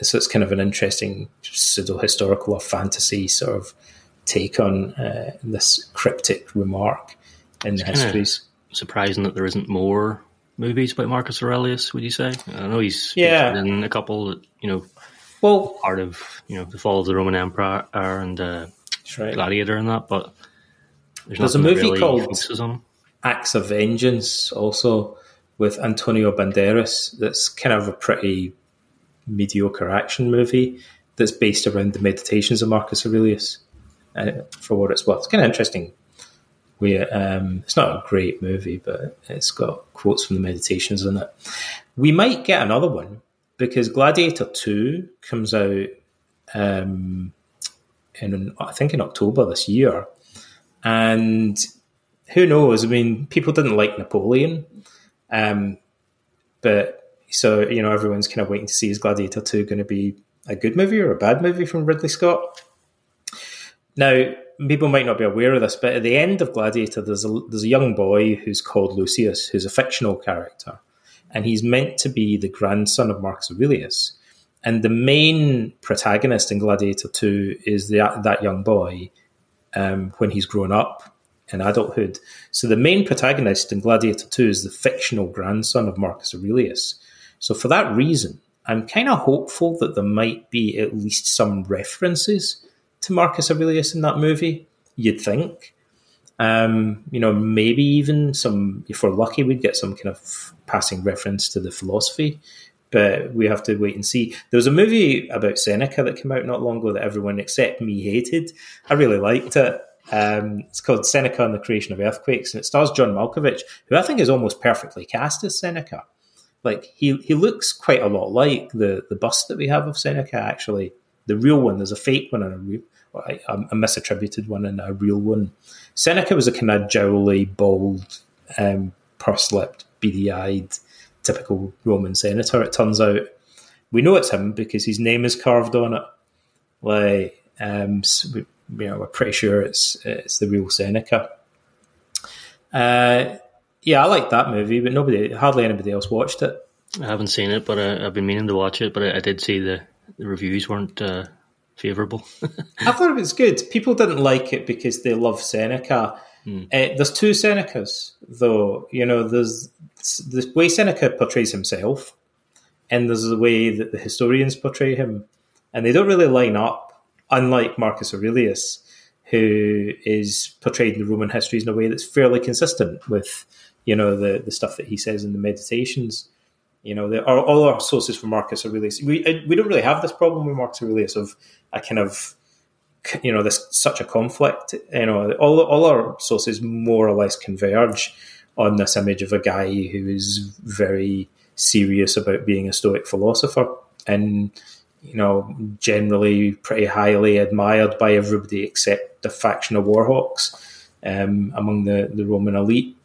so it's kind of an interesting pseudo historical or fantasy sort of take on uh, this cryptic remark in it's the histories. Surprising that there isn't more movies about Marcus Aurelius. Would you say? I know he's yeah in a couple. That, you know, well, part of you know the fall of the Roman Empire and uh, right. Gladiator and that, but there's, there's a movie really called Acts of Vengeance also with Antonio Banderas. That's kind of a pretty mediocre action movie that's based around the meditations of Marcus Aurelius. Uh, for what it's worth, it's kind of interesting. Um, it's not a great movie, but it's got quotes from the meditations in it. We might get another one because Gladiator Two comes out um, in I think in October this year, and who knows? I mean, people didn't like Napoleon, um, but so you know everyone's kind of waiting to see is Gladiator Two going to be a good movie or a bad movie from Ridley Scott? Now, people might not be aware of this, but at the end of Gladiator, there's a there's a young boy who's called Lucius, who's a fictional character, and he's meant to be the grandson of Marcus Aurelius. And the main protagonist in Gladiator Two is the, that young boy um, when he's grown up in adulthood. So the main protagonist in Gladiator 2 is the fictional grandson of Marcus Aurelius. So for that reason, I'm kind of hopeful that there might be at least some references to Marcus Aurelius in that movie. You'd think. Um, you know, maybe even some, if we're lucky, we'd get some kind of passing reference to the philosophy, but we have to wait and see. There was a movie about Seneca that came out not long ago that everyone except me hated. I really liked it. Um, it's called Seneca and the Creation of Earthquakes, and it stars John Malkovich, who I think is almost perfectly cast as Seneca. Like he he looks quite a lot like the the bust that we have of Seneca. Actually, the real one. There's a fake one and a real, a misattributed one and a real one. Seneca was a kind of jowly, bald, um, pursed-lipped, beady-eyed, typical Roman senator. It turns out we know it's him because his name is carved on it. Like, um, we, you know, we're pretty sure it's it's the real Seneca. Uh, yeah, I like that movie, but nobody, hardly anybody else watched it. I haven't seen it, but I, have been meaning to watch it. But I, I did see the, the reviews weren't uh, favourable. I thought it was good. People didn't like it because they love Seneca. Hmm. Uh, there's two Senecas, though. You know, there's the way Seneca portrays himself, and there's the way that the historians portray him, and they don't really line up. Unlike Marcus Aurelius, who is portrayed in the Roman histories in a way that's fairly consistent with, you know, the the stuff that he says in the Meditations. You know, the, our, all our sources for Marcus Aurelius, we uh, we don't really have this problem with Marcus Aurelius of a kind of you know this such a conflict. You know, all all our sources more or less converge on this image of a guy who is very serious about being a Stoic philosopher and you know generally pretty highly admired by everybody except the faction of warhawks um, among the the Roman elite.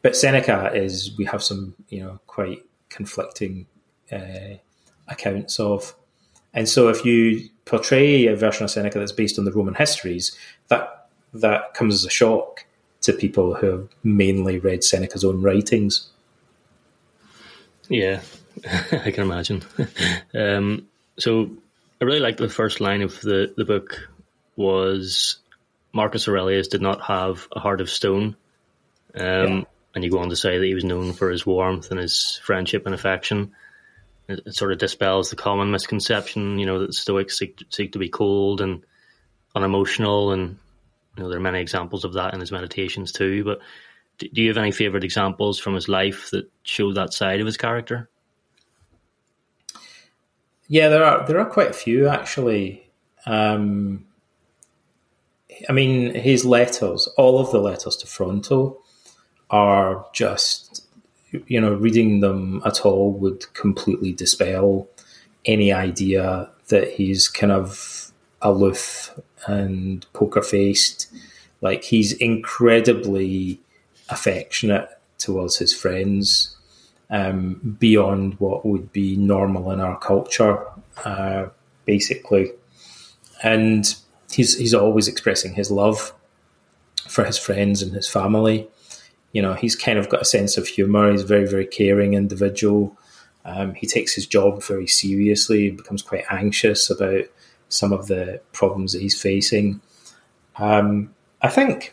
But Seneca is we have some you know quite conflicting uh, accounts of. And so, if you portray a version of Seneca that's based on the Roman histories, that that comes as a shock to people who have mainly read Seneca's own writings. Yeah, I can imagine. um, so, I really like the first line of the, the book was Marcus Aurelius did not have a heart of stone. Um, yeah. And you go on to say that he was known for his warmth and his friendship and affection. It, it sort of dispels the common misconception, you know, that Stoics seek, seek to be cold and unemotional. And, you know, there are many examples of that in his meditations too. But do, do you have any favourite examples from his life that show that side of his character? Yeah, there are there are quite a few actually. Um, I mean, his letters, all of the letters to Fronto, are just, you know, reading them at all would completely dispel any idea that he's kind of aloof and poker faced. Like he's incredibly affectionate towards his friends, um, beyond what would be normal in our culture, uh, basically. And he's he's always expressing his love for his friends and his family you know, he's kind of got a sense of humor. He's a very, very caring individual. Um, he takes his job very seriously. Becomes quite anxious about some of the problems that he's facing. Um, I think,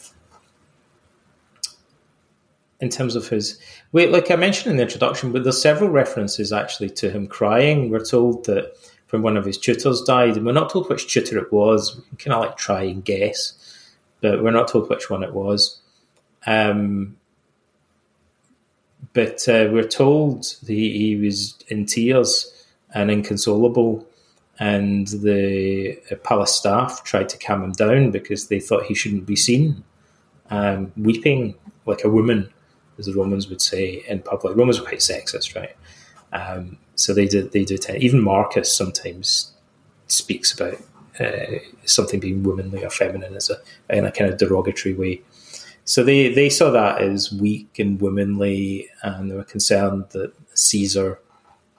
in terms of his, wait, like I mentioned in the introduction, but there's several references actually to him crying. We're told that when one of his tutors died, and we're not told which tutor it was. We can kind of like try and guess, but we're not told which one it was. Um, but uh, we're told he, he was in tears and inconsolable, and the uh, palace staff tried to calm him down because they thought he shouldn't be seen um, weeping like a woman, as the Romans would say in public. Romans were quite sexist, right? Um, so they do they do even Marcus sometimes speaks about uh, something being womanly or feminine as a in a kind of derogatory way. So they, they saw that as weak and womanly, and they were concerned that Caesar,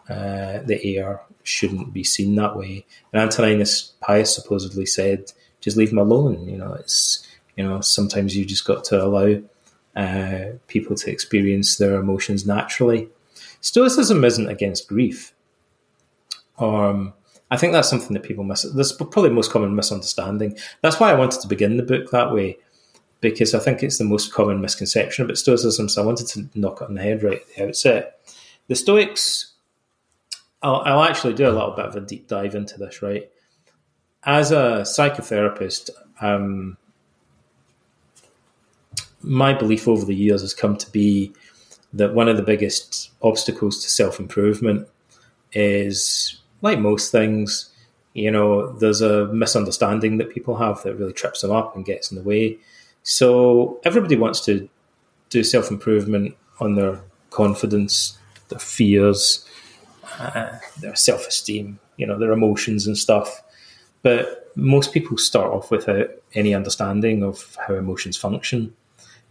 uh, the heir, shouldn't be seen that way. And Antoninus Pius supposedly said, "Just leave him alone." You know, it's you know sometimes you just got to allow uh, people to experience their emotions naturally. Stoicism isn't against grief. Um, I think that's something that people miss. That's probably the most common misunderstanding. That's why I wanted to begin the book that way because I think it's the most common misconception about Stoicism. So I wanted to knock it on the head right at the outset. the Stoics, I'll, I'll actually do a little bit of a deep dive into this, right? As a psychotherapist, um, my belief over the years has come to be that one of the biggest obstacles to self improvement is, like most things, you know, there's a misunderstanding that people have that really trips them up and gets in the way. So everybody wants to do self improvement on their confidence, their fears, uh, their self esteem, you know, their emotions and stuff. But most people start off without any understanding of how emotions function.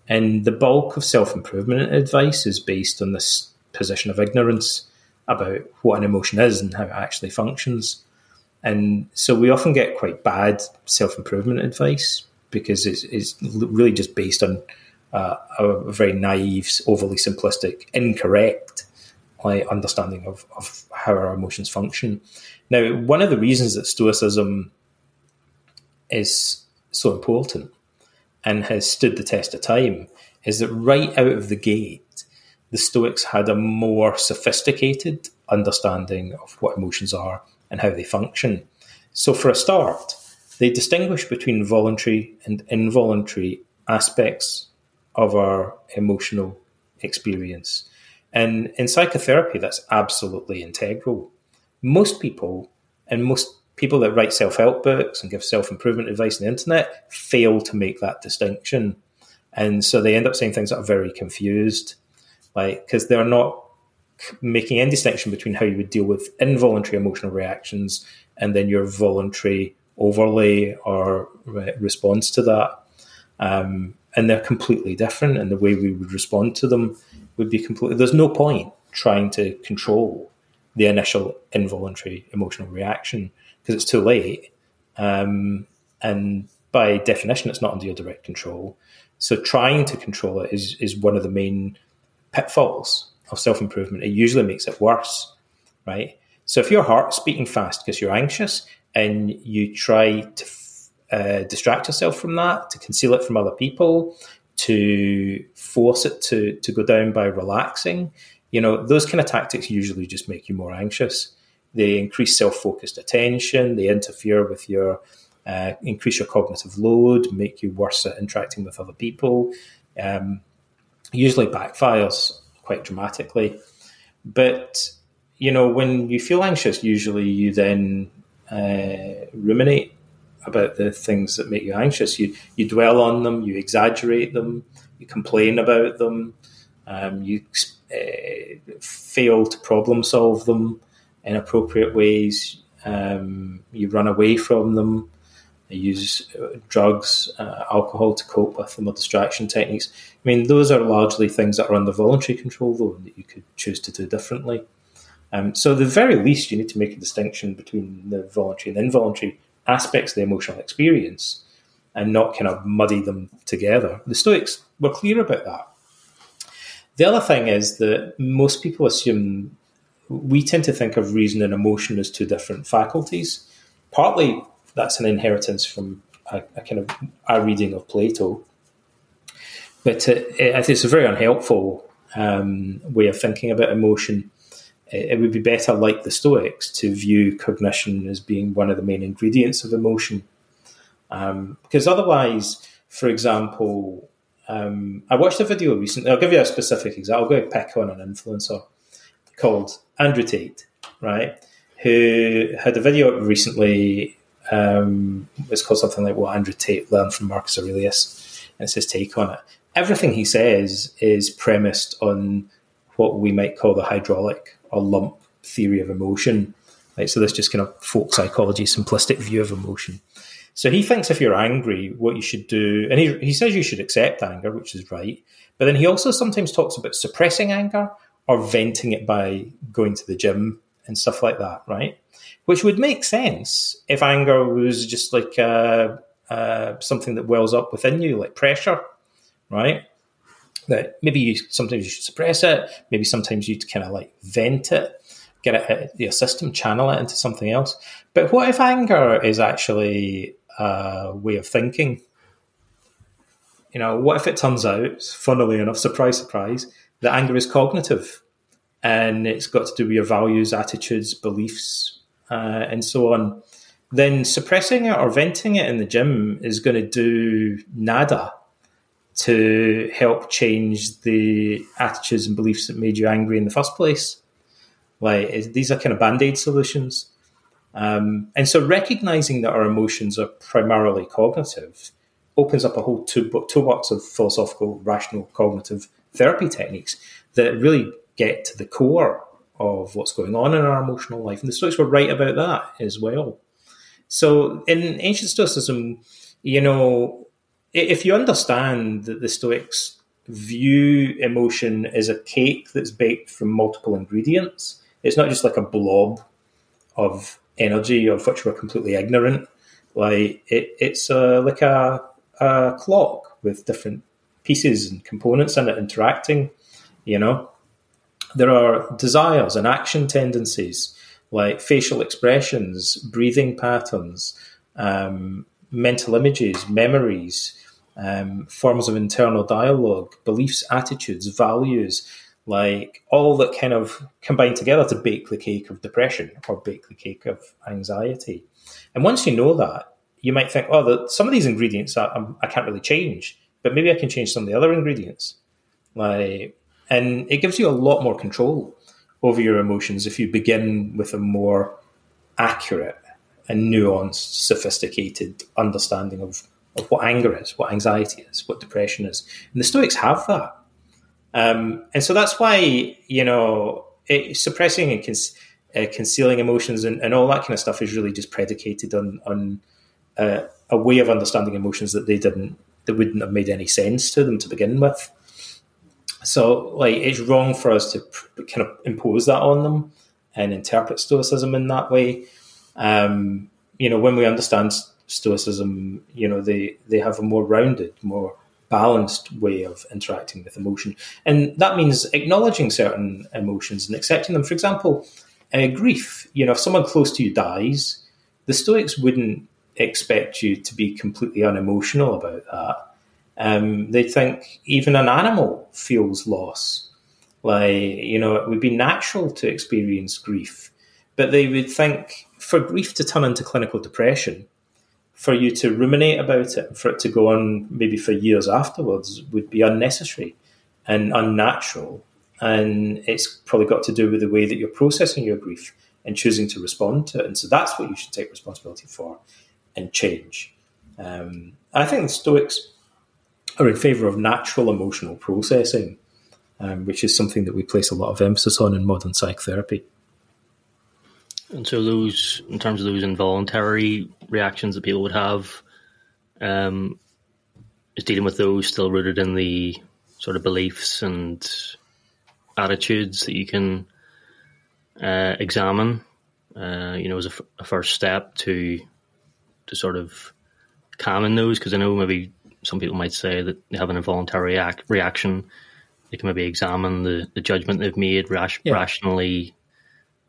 And the bulk of self improvement advice is based on this position of ignorance about what an emotion is and how it actually functions. And so we often get quite bad self improvement advice because it's, it's, really just based on uh, a very naive, overly simplistic, incorrect like, understanding of, of how our emotions function. Now, one of the reasons that Stoicism is so important and has stood the test of time is that right out of the gate, the Stoics had a more sophisticated understanding of what emotions are and how they function. So, for a start, they distinguish between voluntary and involuntary aspects of our emotional experience. And in psychotherapy, that's absolutely integral. Most people, and most people that write self help books and give self improvement advice on the internet, fail to make that distinction. And so they end up saying things that are very confused, like, because they're not making any distinction between how you would deal with involuntary emotional reactions and then your voluntary overlay or re- response to that. Um, and they're completely different, and the way we would respond to them would be completely. There's no point trying to control the initial involuntary emotional reaction because it's too late. Um, and by definition, it's not under your direct control. So trying to control it is is one of the main pitfalls of self improvement. It usually makes it worse, right? So if your heart's beating fast because you're anxious and you try to uh, distract yourself from that, to conceal it from other people, to force it to to go down by relaxing, you know, those kind of tactics usually just make you more anxious. They increase self focused attention. They interfere with your uh, increase your cognitive load, make you worse at interacting with other people. Um, usually backfires quite dramatically. But you know, when you feel anxious, usually you then uh, ruminate about the things that make you anxious. You you dwell on them, you exaggerate them, you complain about them, um, you uh, fail to problem solve them in appropriate ways. Um, you run away from them. You use uh, drugs, uh, alcohol to cope with them, or distraction techniques. I mean, those are largely things that are under voluntary control, though, that you could choose to do differently. Um, so, the very least, you need to make a distinction between the voluntary and involuntary aspects of the emotional experience and not kind of muddy them together. The Stoics were clear about that. The other thing is that most people assume we tend to think of reason and emotion as two different faculties. Partly that's an inheritance from a, a kind of a reading of Plato, but it, it, it's a very unhelpful um, way of thinking about emotion it would be better, like the Stoics, to view cognition as being one of the main ingredients of emotion. Um, because otherwise, for example, um, I watched a video recently. I'll give you a specific example. I'll go pick on an influencer called Andrew Tate, right? Who had a video recently. Um, it's called something like "What Andrew Tate Learned from Marcus Aurelius," and it's his take on it. Everything he says is premised on what we might call the hydraulic or lump theory of emotion. Right? So this just kind of folk psychology, simplistic view of emotion. So he thinks if you're angry, what you should do, and he, he says you should accept anger, which is right. But then he also sometimes talks about suppressing anger or venting it by going to the gym and stuff like that, right? Which would make sense if anger was just like uh, uh, something that wells up within you, like pressure, right? That maybe you sometimes you should suppress it, maybe sometimes you kind of like vent it, get it out your system, channel it into something else. But what if anger is actually a way of thinking? You know, what if it turns out, funnily enough, surprise, surprise, that anger is cognitive and it's got to do with your values, attitudes, beliefs, uh, and so on, then suppressing it or venting it in the gym is going to do nada to help change the attitudes and beliefs that made you angry in the first place. Like these are kind of band aid solutions. Um, and so recognizing that our emotions are primarily cognitive opens up a whole toolbox of philosophical, rational, cognitive therapy techniques that really get to the core of what's going on in our emotional life. And the Stoics were right about that as well. So in ancient Stoicism, you know, if you understand that the Stoics view emotion as a cake that's baked from multiple ingredients, it's not just like a blob of energy of which we're completely ignorant. Like it, it's a, like a, a clock with different pieces and components in it interacting. You know, there are desires and action tendencies like facial expressions, breathing patterns, um, mental images, memories, um, forms of internal dialogue, beliefs, attitudes, values, like all that kind of combine together to bake the cake of depression or bake the cake of anxiety. And once you know that, you might think, oh, the, some of these ingredients I, I can't really change, but maybe I can change some of the other ingredients. Like, and it gives you a lot more control over your emotions if you begin with a more accurate and nuanced, sophisticated understanding of, of what anger is, what anxiety is, what depression is. And the Stoics have that. Um, and so that's why, you know, it, suppressing and uh, concealing emotions and, and, all that kind of stuff is really just predicated on, on uh, a way of understanding emotions that they didn't, that wouldn't have made any sense to them to begin with. So, like, it's wrong for us to kind of impose that on them and interpret Stoicism in that way. Um, you know, when we understand Stoicism, you know, they, they have a more rounded, more balanced way of interacting with emotion. And that means acknowledging certain emotions and accepting them. For example, uh, grief. You know, if someone close to you dies, the Stoics wouldn't expect you to be completely unemotional about that. Um, they think even an animal feels loss. Like, you know, it would be natural to experience grief. But they would think for grief to turn into clinical depression, for you to ruminate about it, for it to go on maybe for years afterwards, would be unnecessary and unnatural. And it's probably got to do with the way that you're processing your grief and choosing to respond to it. And so that's what you should take responsibility for and change. Um, I think the Stoics are in favour of natural emotional processing, um, which is something that we place a lot of emphasis on in modern psychotherapy. And so, those in terms of those involuntary reactions that people would have, um, is dealing with those still rooted in the sort of beliefs and attitudes that you can uh, examine. Uh, you know, as a, f- a first step to to sort of calming those, because I know maybe some people might say that they have an involuntary act, reaction. They can maybe examine the, the judgment they've made rash, yeah. rationally.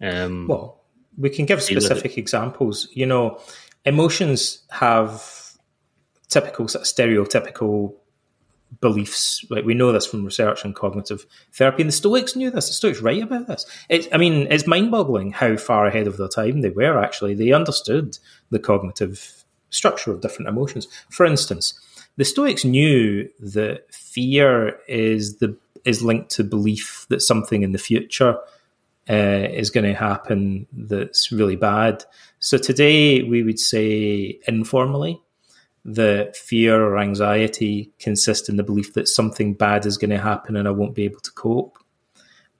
Um, well, we can give specific examples. You know, emotions have typical, stereotypical beliefs. Like we know this from research and cognitive therapy, and the Stoics knew this. The Stoics write about this. It's, I mean, it's mind-boggling how far ahead of their time they were. Actually, they understood the cognitive structure of different emotions. For instance, the Stoics knew that fear is the is linked to belief that something in the future uh, is going to happen that's really bad. So today we would say informally that fear or anxiety consists in the belief that something bad is going to happen and I won't be able to cope.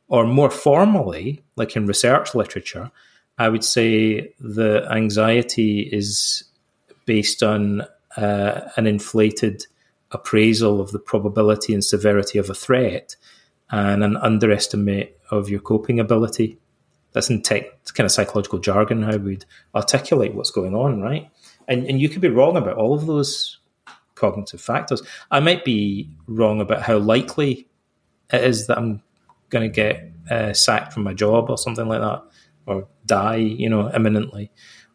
Or more formally, like in research literature, I would say the anxiety is based on uh, an inflated appraisal of the probability and severity of a threat and an underestimate of your coping ability. That's in tech, kind of psychological jargon, how we'd articulate what's going on, right? And, and you could be wrong about all of those cognitive factors. I might be wrong about how likely it is that I'm going to get uh, sacked from my job or something like that, or die, you know, imminently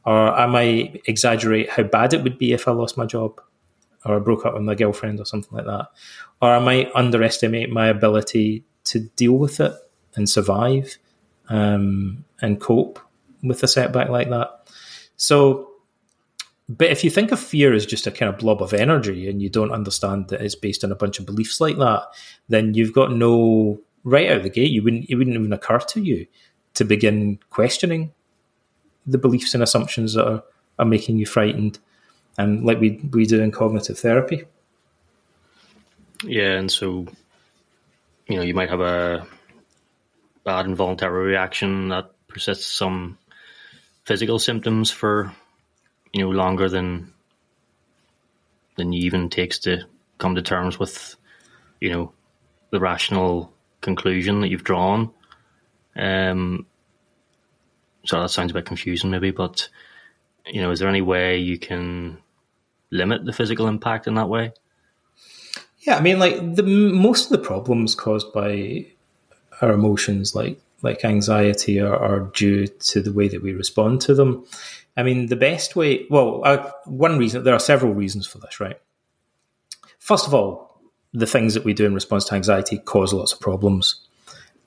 or I might exaggerate how bad it would be if I lost my job or I broke up with my girlfriend or something like that. Or I might underestimate my ability to deal with it and survive um, and cope with a setback like that. So, but if you think of fear as just a kind of blob of energy and you don't understand that it's based on a bunch of beliefs like that, then you've got no right out of the gate. You wouldn't it wouldn't even occur to you to begin questioning the beliefs and assumptions that are, are making you frightened, and like we we do in cognitive therapy. Yeah, and so you know you might have a bad involuntary reaction that persists some physical symptoms for you know longer than than you even takes to come to terms with you know the rational conclusion that you've drawn. Um, so that sounds a bit confusing, maybe, but you know, is there any way you can limit the physical impact in that way? Yeah, I mean, like the most of the problems caused by our emotions, like like anxiety, are, are due to the way that we respond to them. I mean, the best way. Well, uh, one reason there are several reasons for this, right? First of all, the things that we do in response to anxiety cause lots of problems,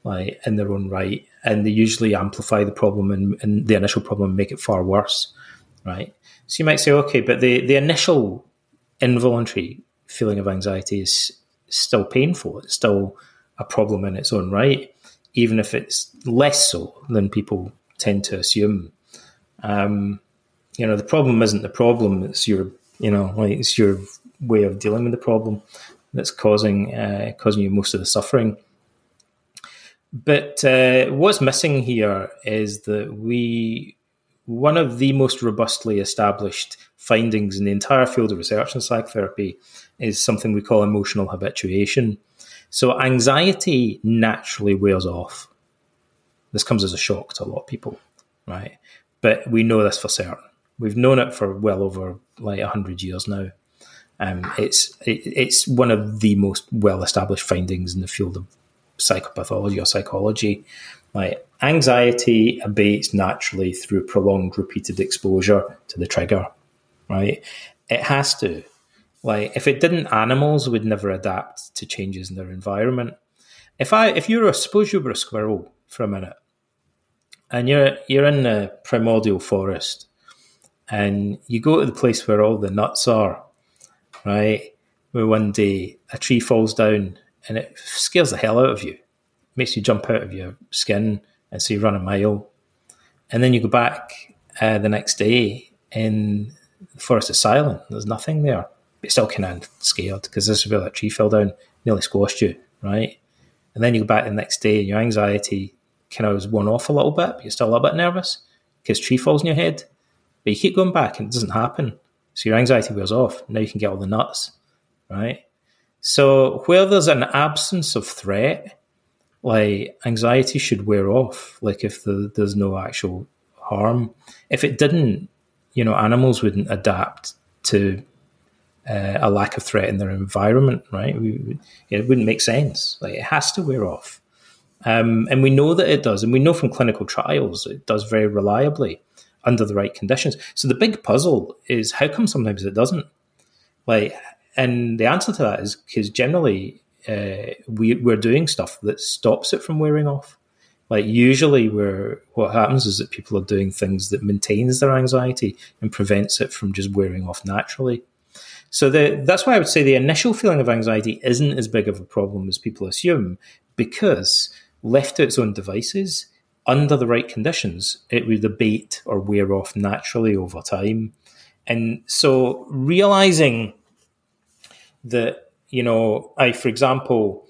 like in their own right, and they usually amplify the problem and, and the initial problem and make it far worse, right? So you might say, okay, but the the initial involuntary feeling of anxiety is still painful. It's still a problem in its own right, even if it's less so than people tend to assume. Um, you know, the problem isn't the problem; it's your, you know, like it's your way of dealing with the problem that's causing uh, causing you most of the suffering. But uh, what's missing here is that we one of the most robustly established findings in the entire field of research in psychotherapy is something we call emotional habituation. So anxiety naturally wears off. This comes as a shock to a lot of people, right? But we know this for certain. We've known it for well over like hundred years now. Um, it's it, it's one of the most well established findings in the field of psychopathology or psychology. Like anxiety abates naturally through prolonged repeated exposure to the trigger, right? It has to. Like if it didn't, animals would never adapt to changes in their environment. If I if you're a suppose you were a squirrel for a minute and you're you're in the primordial forest and you go to the place where all the nuts are right? Where one day a tree falls down and it scares the hell out of you, makes you jump out of your skin, and so you run a mile. And then you go back uh, the next day and the forest is silent. There's nothing there. But still kind of scared because this is where that tree fell down, nearly squashed you, right? And then you go back the next day and your anxiety kind of was worn off a little bit, but you're still a little bit nervous because tree falls in your head. But you keep going back and it doesn't happen. So your anxiety wears off. Now you can get all the nuts, right? So where there's an absence of threat, like anxiety should wear off. Like if the, there's no actual harm. If it didn't, you know, animals wouldn't adapt to uh, a lack of threat in their environment, right? We, it wouldn't make sense. Like it has to wear off. Um, and we know that it does, and we know from clinical trials it does very reliably under the right conditions. So the big puzzle is how come sometimes it doesn't? Like, and the answer to that is because generally uh, we, we're doing stuff that stops it from wearing off. Like usually, where what happens is that people are doing things that maintains their anxiety and prevents it from just wearing off naturally. So the, that's why I would say the initial feeling of anxiety isn't as big of a problem as people assume, because left to its own devices, under the right conditions, it would abate or wear off naturally over time. And so realizing that, you know, I, for example,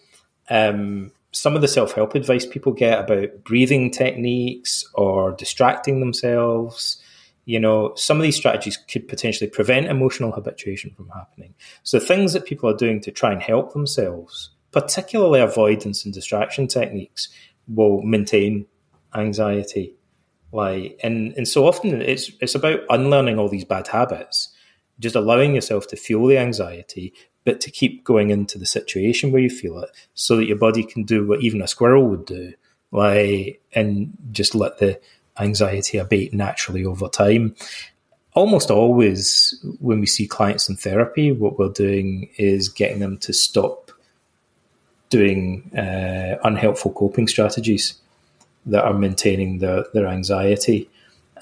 um, some of the self help advice people get about breathing techniques or distracting themselves, you know, some of these strategies could potentially prevent emotional habituation from happening. So things that people are doing to try and help themselves, particularly avoidance and distraction techniques, will maintain anxiety. Like, and and so often it's it's about unlearning all these bad habits, just allowing yourself to feel the anxiety, but to keep going into the situation where you feel it, so that your body can do what even a squirrel would do, like, and just let the anxiety abate naturally over time. Almost always, when we see clients in therapy, what we're doing is getting them to stop doing uh, unhelpful coping strategies that are maintaining their, their anxiety,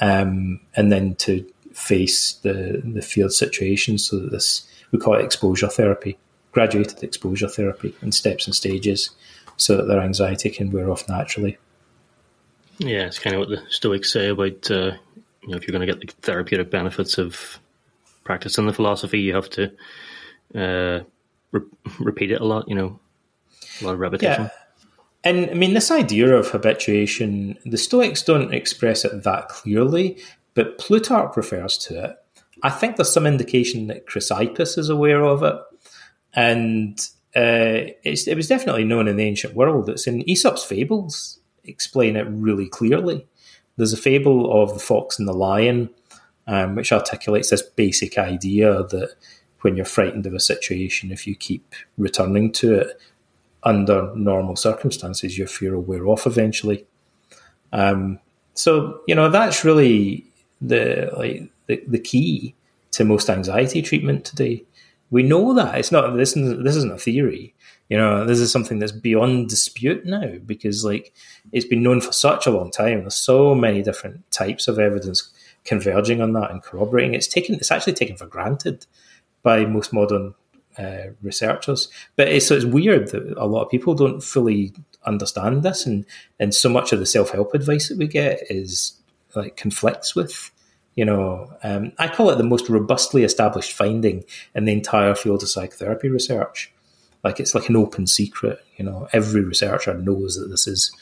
um, and then to face the, the field situation so that this, we call it exposure therapy, graduated exposure therapy in steps and stages so that their anxiety can wear off naturally. Yeah, it's kind of what the Stoics say about uh, you know if you're going to get the therapeutic benefits of practicing the philosophy, you have to uh, re- repeat it a lot. You know, a lot of repetition. Yeah. And I mean, this idea of habituation, the Stoics don't express it that clearly, but Plutarch refers to it. I think there's some indication that Chrysippus is aware of it. And uh, it was definitely known in the ancient world. It's in Aesop's fables, explain it really clearly. There's a fable of the fox and the lion, um, which articulates this basic idea that when you're frightened of a situation, if you keep returning to it, under normal circumstances, your fear will wear off eventually. Um, so you know that's really the like the, the key to most anxiety treatment today. We know that it's not this. Isn't, this isn't a theory. You know, this is something that's beyond dispute now because like it's been known for such a long time. There's so many different types of evidence converging on that and corroborating. It's taken. It's actually taken for granted by most modern uh, researchers. But it's, so it's weird that a lot of people don't fully understand this, and and so much of the self help advice that we get is like conflicts with. You know, um, I call it the most robustly established finding in the entire field of psychotherapy research. Like it's like an open secret. You know, every researcher knows that this is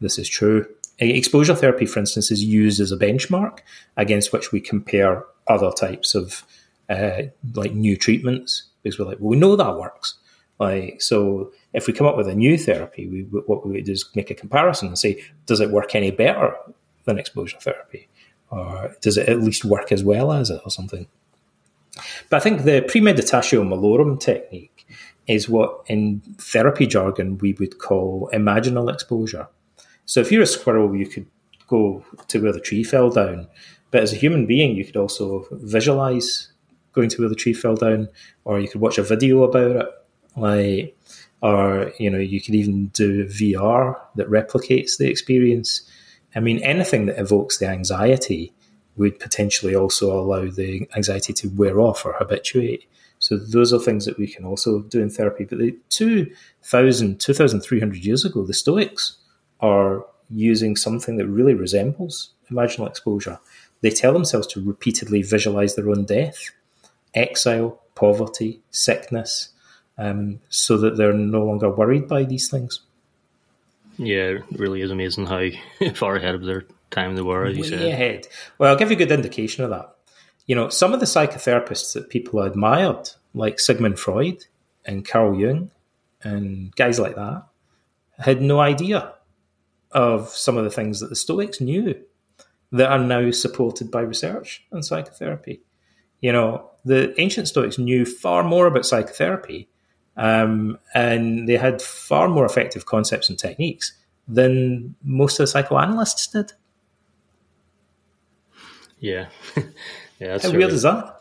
this is true. Exposure therapy, for instance, is used as a benchmark against which we compare other types of uh, like new treatments because we're like, well, we know that works. Like, so if we come up with a new therapy, we what we do is make a comparison and say, does it work any better than exposure therapy, or does it at least work as well as it, or something? But I think the premeditatio malorum technique is what in therapy jargon we would call imaginal exposure. So if you're a squirrel, you could go to where the tree fell down, but as a human being, you could also visualize going to where the tree fell down, or you could watch a video about it, like, or you know, you could even do VR that replicates the experience. I mean, anything that evokes the anxiety would potentially also allow the anxiety to wear off or habituate. So those are things that we can also do in therapy. But the 2,000, 2,300 years ago, the Stoics are using something that really resembles imaginal exposure. They tell themselves to repeatedly visualize their own death exile, poverty, sickness, um, so that they're no longer worried by these things. Yeah, it really is amazing how far ahead of their time they were, as you Way said. ahead. Well, I'll give you a good indication of that. You know, some of the psychotherapists that people admired, like Sigmund Freud and Carl Jung and guys like that, had no idea of some of the things that the Stoics knew that are now supported by research and psychotherapy. You know, the ancient Stoics knew far more about psychotherapy um, and they had far more effective concepts and techniques than most of the psychoanalysts did. Yeah. yeah, that's How really, weird is that?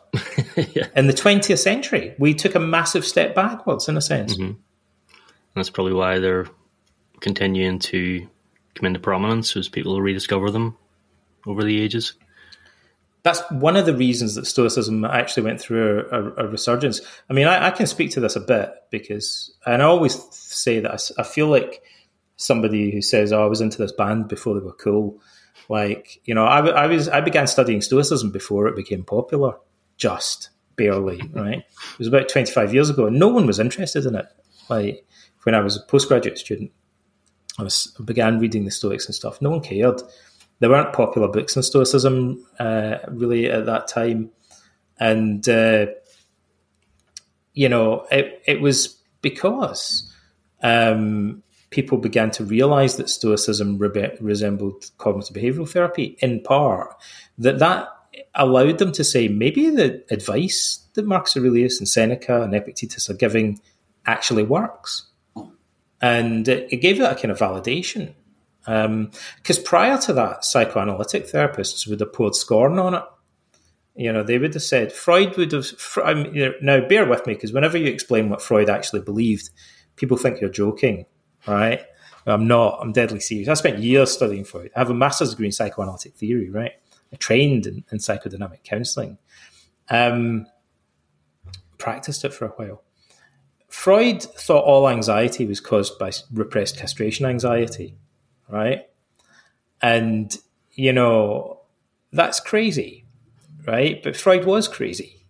yeah. In the 20th century, we took a massive step backwards in a sense. Mm-hmm. That's probably why they're continuing to come into prominence as people rediscover them over the ages. That's one of the reasons that Stoicism actually went through a, a, a resurgence. I mean, I, I, can speak to this a bit because, and I always say that I, I feel like somebody who says, "Oh, I was into this band before they were cool." Like, you know, I, I was I began studying Stoicism before it became popular, just barely, right? It was about twenty five years ago, and no one was interested in it. Like when I was a postgraduate student, I was I began reading the Stoics and stuff. No one cared there weren't popular books on Stoicism uh, really at that time, and uh, you know it it was because um, people began to realize that Stoicism re- resembled cognitive behavioral therapy in part that that allowed them to say maybe the advice that Marcus Aurelius and Seneca and Epictetus are giving actually works, and it, it gave it a kind of validation because um, prior to that, psychoanalytic therapists would have poured scorn on it. You know, they would have said Freud would have. I mean, now, bear with me because whenever you explain what Freud actually believed, people think you're joking, right? I'm not. I'm deadly serious. I spent years studying Freud. I have a master's degree in psychoanalytic theory, right? I trained in, in psychodynamic counseling. Um, practiced it for a while. Freud thought all anxiety was caused by repressed castration anxiety, right? And, you know, that's crazy, right? But Freud was crazy,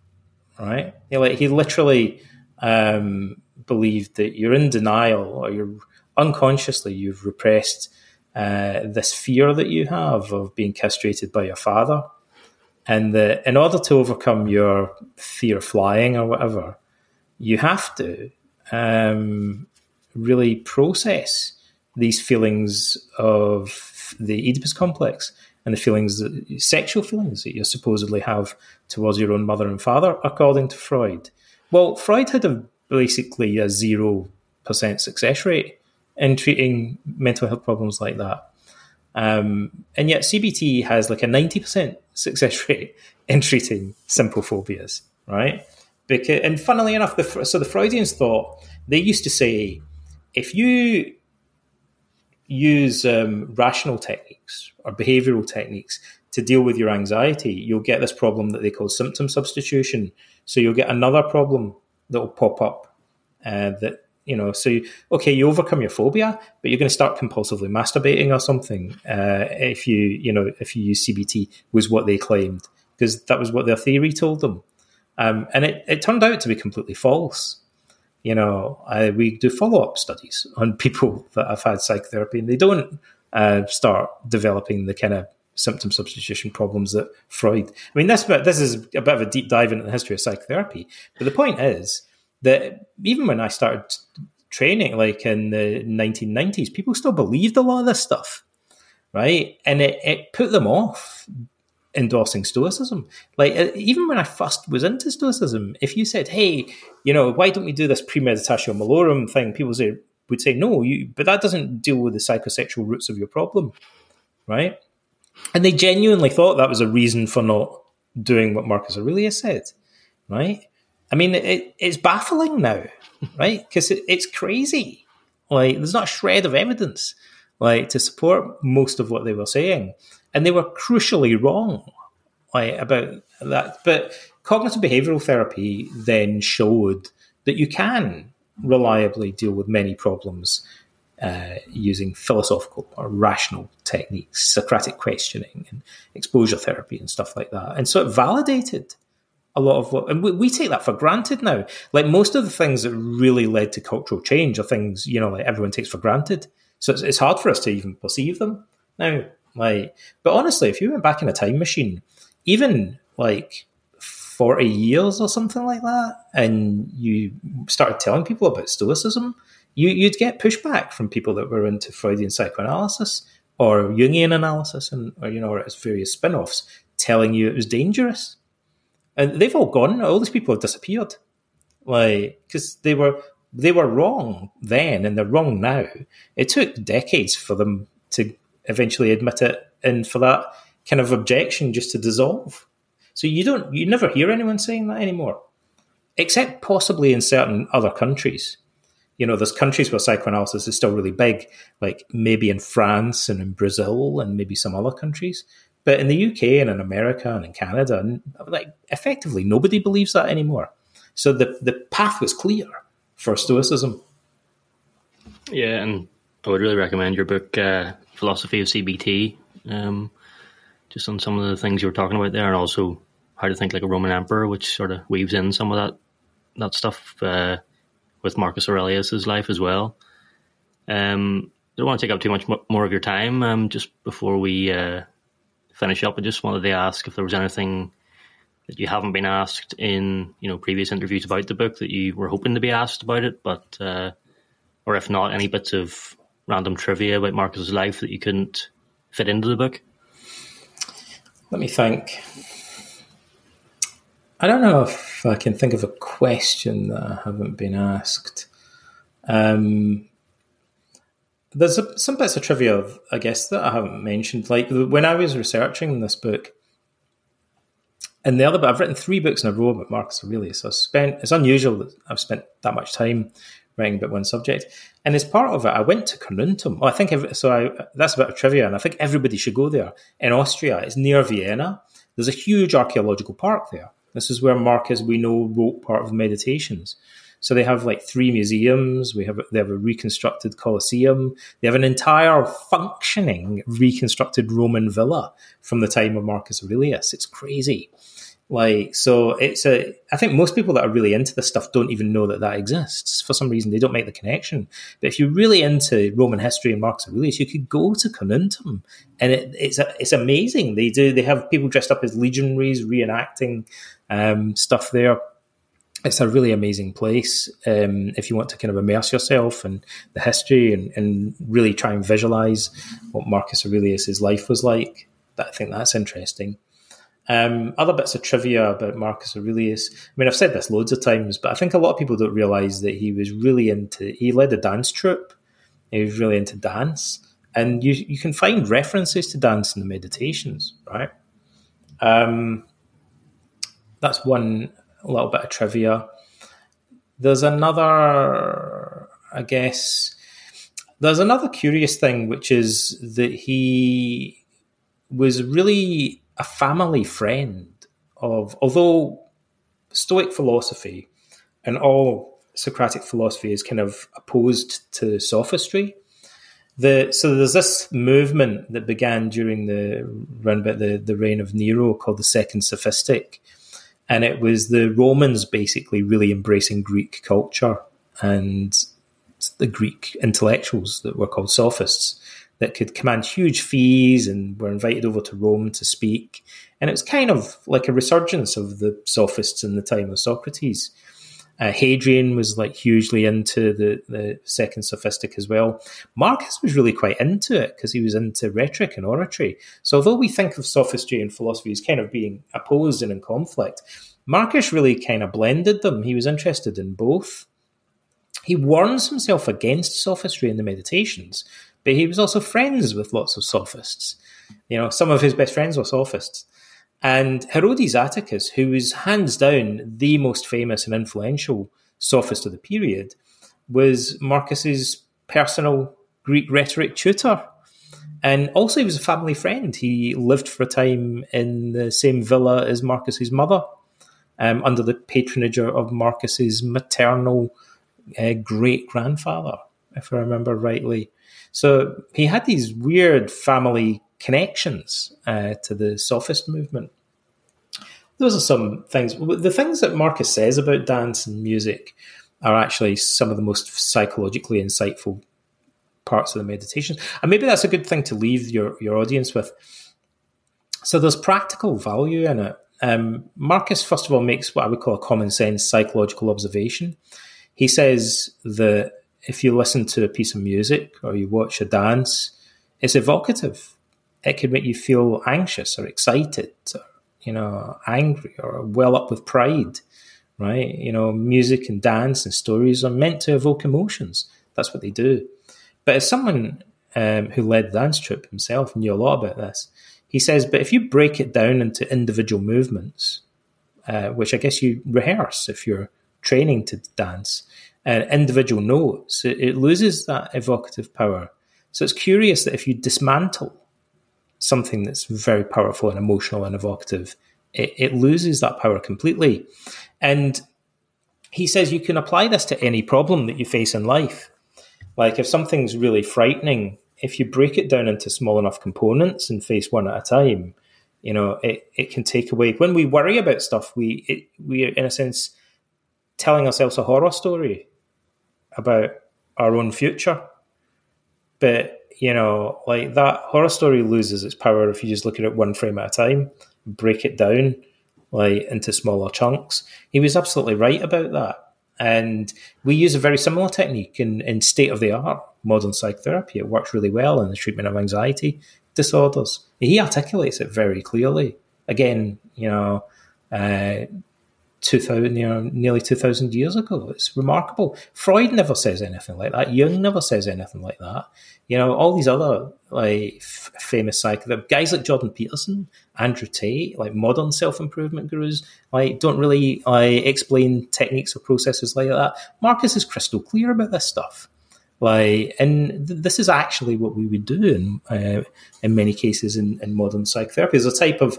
right? He, like, he literally um, believed that you're in denial or you're unconsciously, you've repressed uh, this fear that you have of being castrated by your father. And that in order to overcome your fear of flying or whatever, you have to um, really process these feelings of the Oedipus complex and the feelings, sexual feelings that you supposedly have towards your own mother and father, according to Freud. Well, Freud had a, basically a zero percent success rate in treating mental health problems like that. Um, and yet CBT has like a 90% success rate in treating simple phobias, right? Because, and funnily enough, the, so the Freudians thought they used to say if you use um, rational techniques or behavioral techniques to deal with your anxiety, you'll get this problem that they call symptom substitution. So you'll get another problem that will pop up uh, that you know. So you, okay, you overcome your phobia, but you're going to start compulsively masturbating or something uh, if you you know if you use CBT was what they claimed because that was what their theory told them. Um, and it, it turned out to be completely false. You know, I, we do follow up studies on people that have had psychotherapy, and they don't uh, start developing the kind of symptom substitution problems that Freud. I mean, this this is a bit of a deep dive into the history of psychotherapy. But the point is that even when I started training, like in the 1990s, people still believed a lot of this stuff, right? And it, it put them off endorsing Stoicism. Like uh, even when I first was into Stoicism, if you said, "Hey, you know, why don't we do this premeditatio malorum thing?" People say would say, "No, you," but that doesn't deal with the psychosexual roots of your problem, right? And they genuinely thought that was a reason for not doing what Marcus Aurelius said, right? I mean, it, it's baffling now, right? Because it, it's crazy. Like, there's not a shred of evidence like to support most of what they were saying and they were crucially wrong like, about that. But cognitive behavioral therapy then showed that you can reliably deal with many problems uh, using philosophical or rational techniques, Socratic questioning and exposure therapy and stuff like that. And so it validated a lot of what, and we, we, take that for granted now. Like most of the things that really led to cultural change are things, you know, like everyone takes for granted. So it's, it's hard for us to even perceive them now. Like, but honestly, if you went back in a time machine, even like 40 years or something like that, and you started telling people about Stoicism, you, you'd get pushback from people that were into Freudian psychoanalysis or Jungian analysis and, or, you know, or its various spin offs telling you it was dangerous. And they've all gone. All these people have disappeared. Like, because they were they were wrong then and they're wrong now. It took decades for them to eventually admit it and for that kind of objection just to dissolve. So you don't, you never hear anyone saying that anymore, except possibly in certain other countries. You know, there's countries where psychoanalysis is still really big, like maybe in France and in Brazil and maybe some other countries. But in the UK and in America and in Canada, like effectively nobody believes that anymore. So the the path was clear for Stoicism. Yeah, and I would really recommend your book, uh, philosophy of CBT, um, just on some of the things you were talking about there, and also how to think like a Roman emperor, which sort of weaves in some of that that stuff uh, with Marcus Aurelius's life as well. Um, I don't want to take up too much more of your time. Um, just before we uh, finish up, I just wanted to ask if there was anything that you haven't been asked in you know previous interviews about the book that you were hoping to be asked about it, but uh, or if not, any bits of random trivia about Marcus's life that you couldn't fit into the book? Let me think. I don't know if I can think of a question that I haven't been asked. Um, there's a, some bits of trivia, I guess, that I haven't mentioned. Like when I was researching this book, and the other, I've written three books in a row about Marcus Aurelius. So spent. It's unusual that I've spent that much time writing about one subject. And as part of it, I went to Carnuntum. Oh, I think every, so. I, that's a bit of trivia, and I think everybody should go there in Austria. It's near Vienna. There's a huge archaeological park there. This is where Marcus, we know, wrote part of the Meditations. So they have like three museums. We have they have a reconstructed Colosseum. They have an entire functioning reconstructed Roman villa from the time of Marcus Aurelius. It's crazy. Like, so it's a, I think most people that are really into this stuff don't even know that that exists. For some reason, they don't make the connection. But if you're really into Roman history and Marcus Aurelius, you could go to Carnuntum and it, it's, it's amazing. They do, they have people dressed up as legionaries reenacting um, stuff there. It's a really amazing place um, if you want to kind of immerse yourself in the history and, and really try and visualize what Marcus Aurelius's life was like. I think that's interesting. Um, other bits of trivia about Marcus Aurelius. I mean, I've said this loads of times, but I think a lot of people don't realize that he was really into. He led a dance troupe. He was really into dance, and you you can find references to dance in the meditations, right? Um, that's one little bit of trivia. There's another, I guess. There's another curious thing, which is that he was really a family friend of, although Stoic philosophy and all Socratic philosophy is kind of opposed to sophistry. The, so there's this movement that began during the around about the, the reign of Nero called the Second Sophistic, and it was the Romans basically really embracing Greek culture and the Greek intellectuals that were called sophists that could command huge fees and were invited over to Rome to speak. And it was kind of like a resurgence of the sophists in the time of Socrates. Uh, Hadrian was like hugely into the, the second sophistic as well. Marcus was really quite into it because he was into rhetoric and oratory. So although we think of sophistry and philosophy as kind of being opposed and in conflict, Marcus really kind of blended them. He was interested in both. He warns himself against sophistry in the meditations but he was also friends with lots of sophists. You know, some of his best friends were sophists. And Herodes Atticus, who was hands down the most famous and influential sophist of the period, was Marcus's personal Greek rhetoric tutor. And also, he was a family friend. He lived for a time in the same villa as Marcus's mother, um, under the patronage of Marcus's maternal uh, great grandfather, if I remember rightly. So he had these weird family connections uh, to the sophist movement. Those are some things. The things that Marcus says about dance and music are actually some of the most psychologically insightful parts of the meditations. And maybe that's a good thing to leave your, your audience with. So there's practical value in it. Um, Marcus, first of all, makes what I would call a common sense psychological observation. He says that if you listen to a piece of music or you watch a dance, it's evocative. It can make you feel anxious or excited, or, you know, angry or well up with pride, right? You know, music and dance and stories are meant to evoke emotions. That's what they do. But as someone um, who led the dance troupe himself knew a lot about this, he says, but if you break it down into individual movements, uh, which I guess you rehearse if you're training to dance, uh, individual notes, it, it loses that evocative power. So it's curious that if you dismantle something that's very powerful and emotional and evocative, it, it, loses that power completely. And he says you can apply this to any problem that you face in life. Like if something's really frightening, if you break it down into small enough components and face one at a time, you know, it, it can take away. When we worry about stuff, we it, we are in a sense telling ourselves a horror story about our own future. But, you know, like that horror story loses its power if you just look at it one frame at a time, break it down like into smaller chunks. He was absolutely right about that. And we use a very similar technique in, in state of the art modern psychotherapy. It works really well in the treatment of anxiety disorders. He articulates it very clearly. Again, you know, uh, 2000, you know, nearly 2000 years ago. It's remarkable. Freud never says anything like that. Jung never says anything like that. You know, all these other like f- famous psychotherapists, guys like Jordan Peterson, Andrew Tate, like modern self-improvement gurus, like don't really like explain techniques or processes like that. Marcus is crystal clear about this stuff. Like, and th- this is actually what we would do in, uh, in many cases in, in modern psychotherapy. There's a type of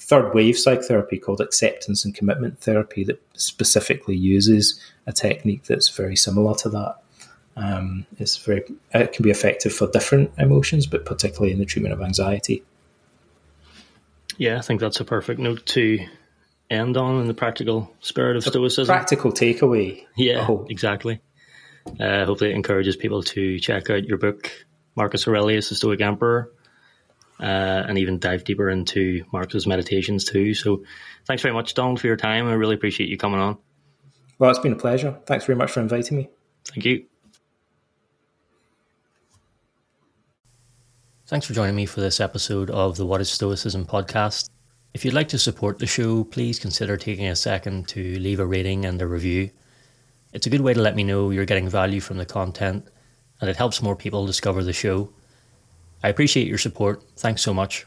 third wave psychotherapy called acceptance and commitment therapy that specifically uses a technique that's very similar to that. Um, it's very it can be effective for different emotions, but particularly in the treatment of anxiety. Yeah, I think that's a perfect note to end on in the practical spirit of stoicism. Practical takeaway. Yeah, exactly. Uh, hopefully, it encourages people to check out your book, Marcus Aurelius, the Stoic Emperor, uh, and even dive deeper into Marcus's meditations too. So, thanks very much, Donald, for your time. I really appreciate you coming on. Well, it's been a pleasure. Thanks very much for inviting me. Thank you. Thanks for joining me for this episode of the What is Stoicism podcast. If you'd like to support the show, please consider taking a second to leave a rating and a review. It's a good way to let me know you're getting value from the content, and it helps more people discover the show. I appreciate your support. Thanks so much.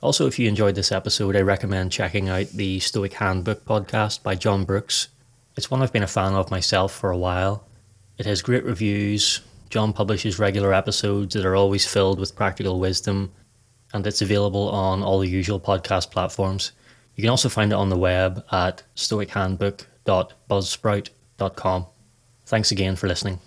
Also, if you enjoyed this episode, I recommend checking out the Stoic Handbook podcast by John Brooks. It's one I've been a fan of myself for a while. It has great reviews. John publishes regular episodes that are always filled with practical wisdom, and it's available on all the usual podcast platforms. You can also find it on the web at stoichandbook.buzzsprout.com. Thanks again for listening.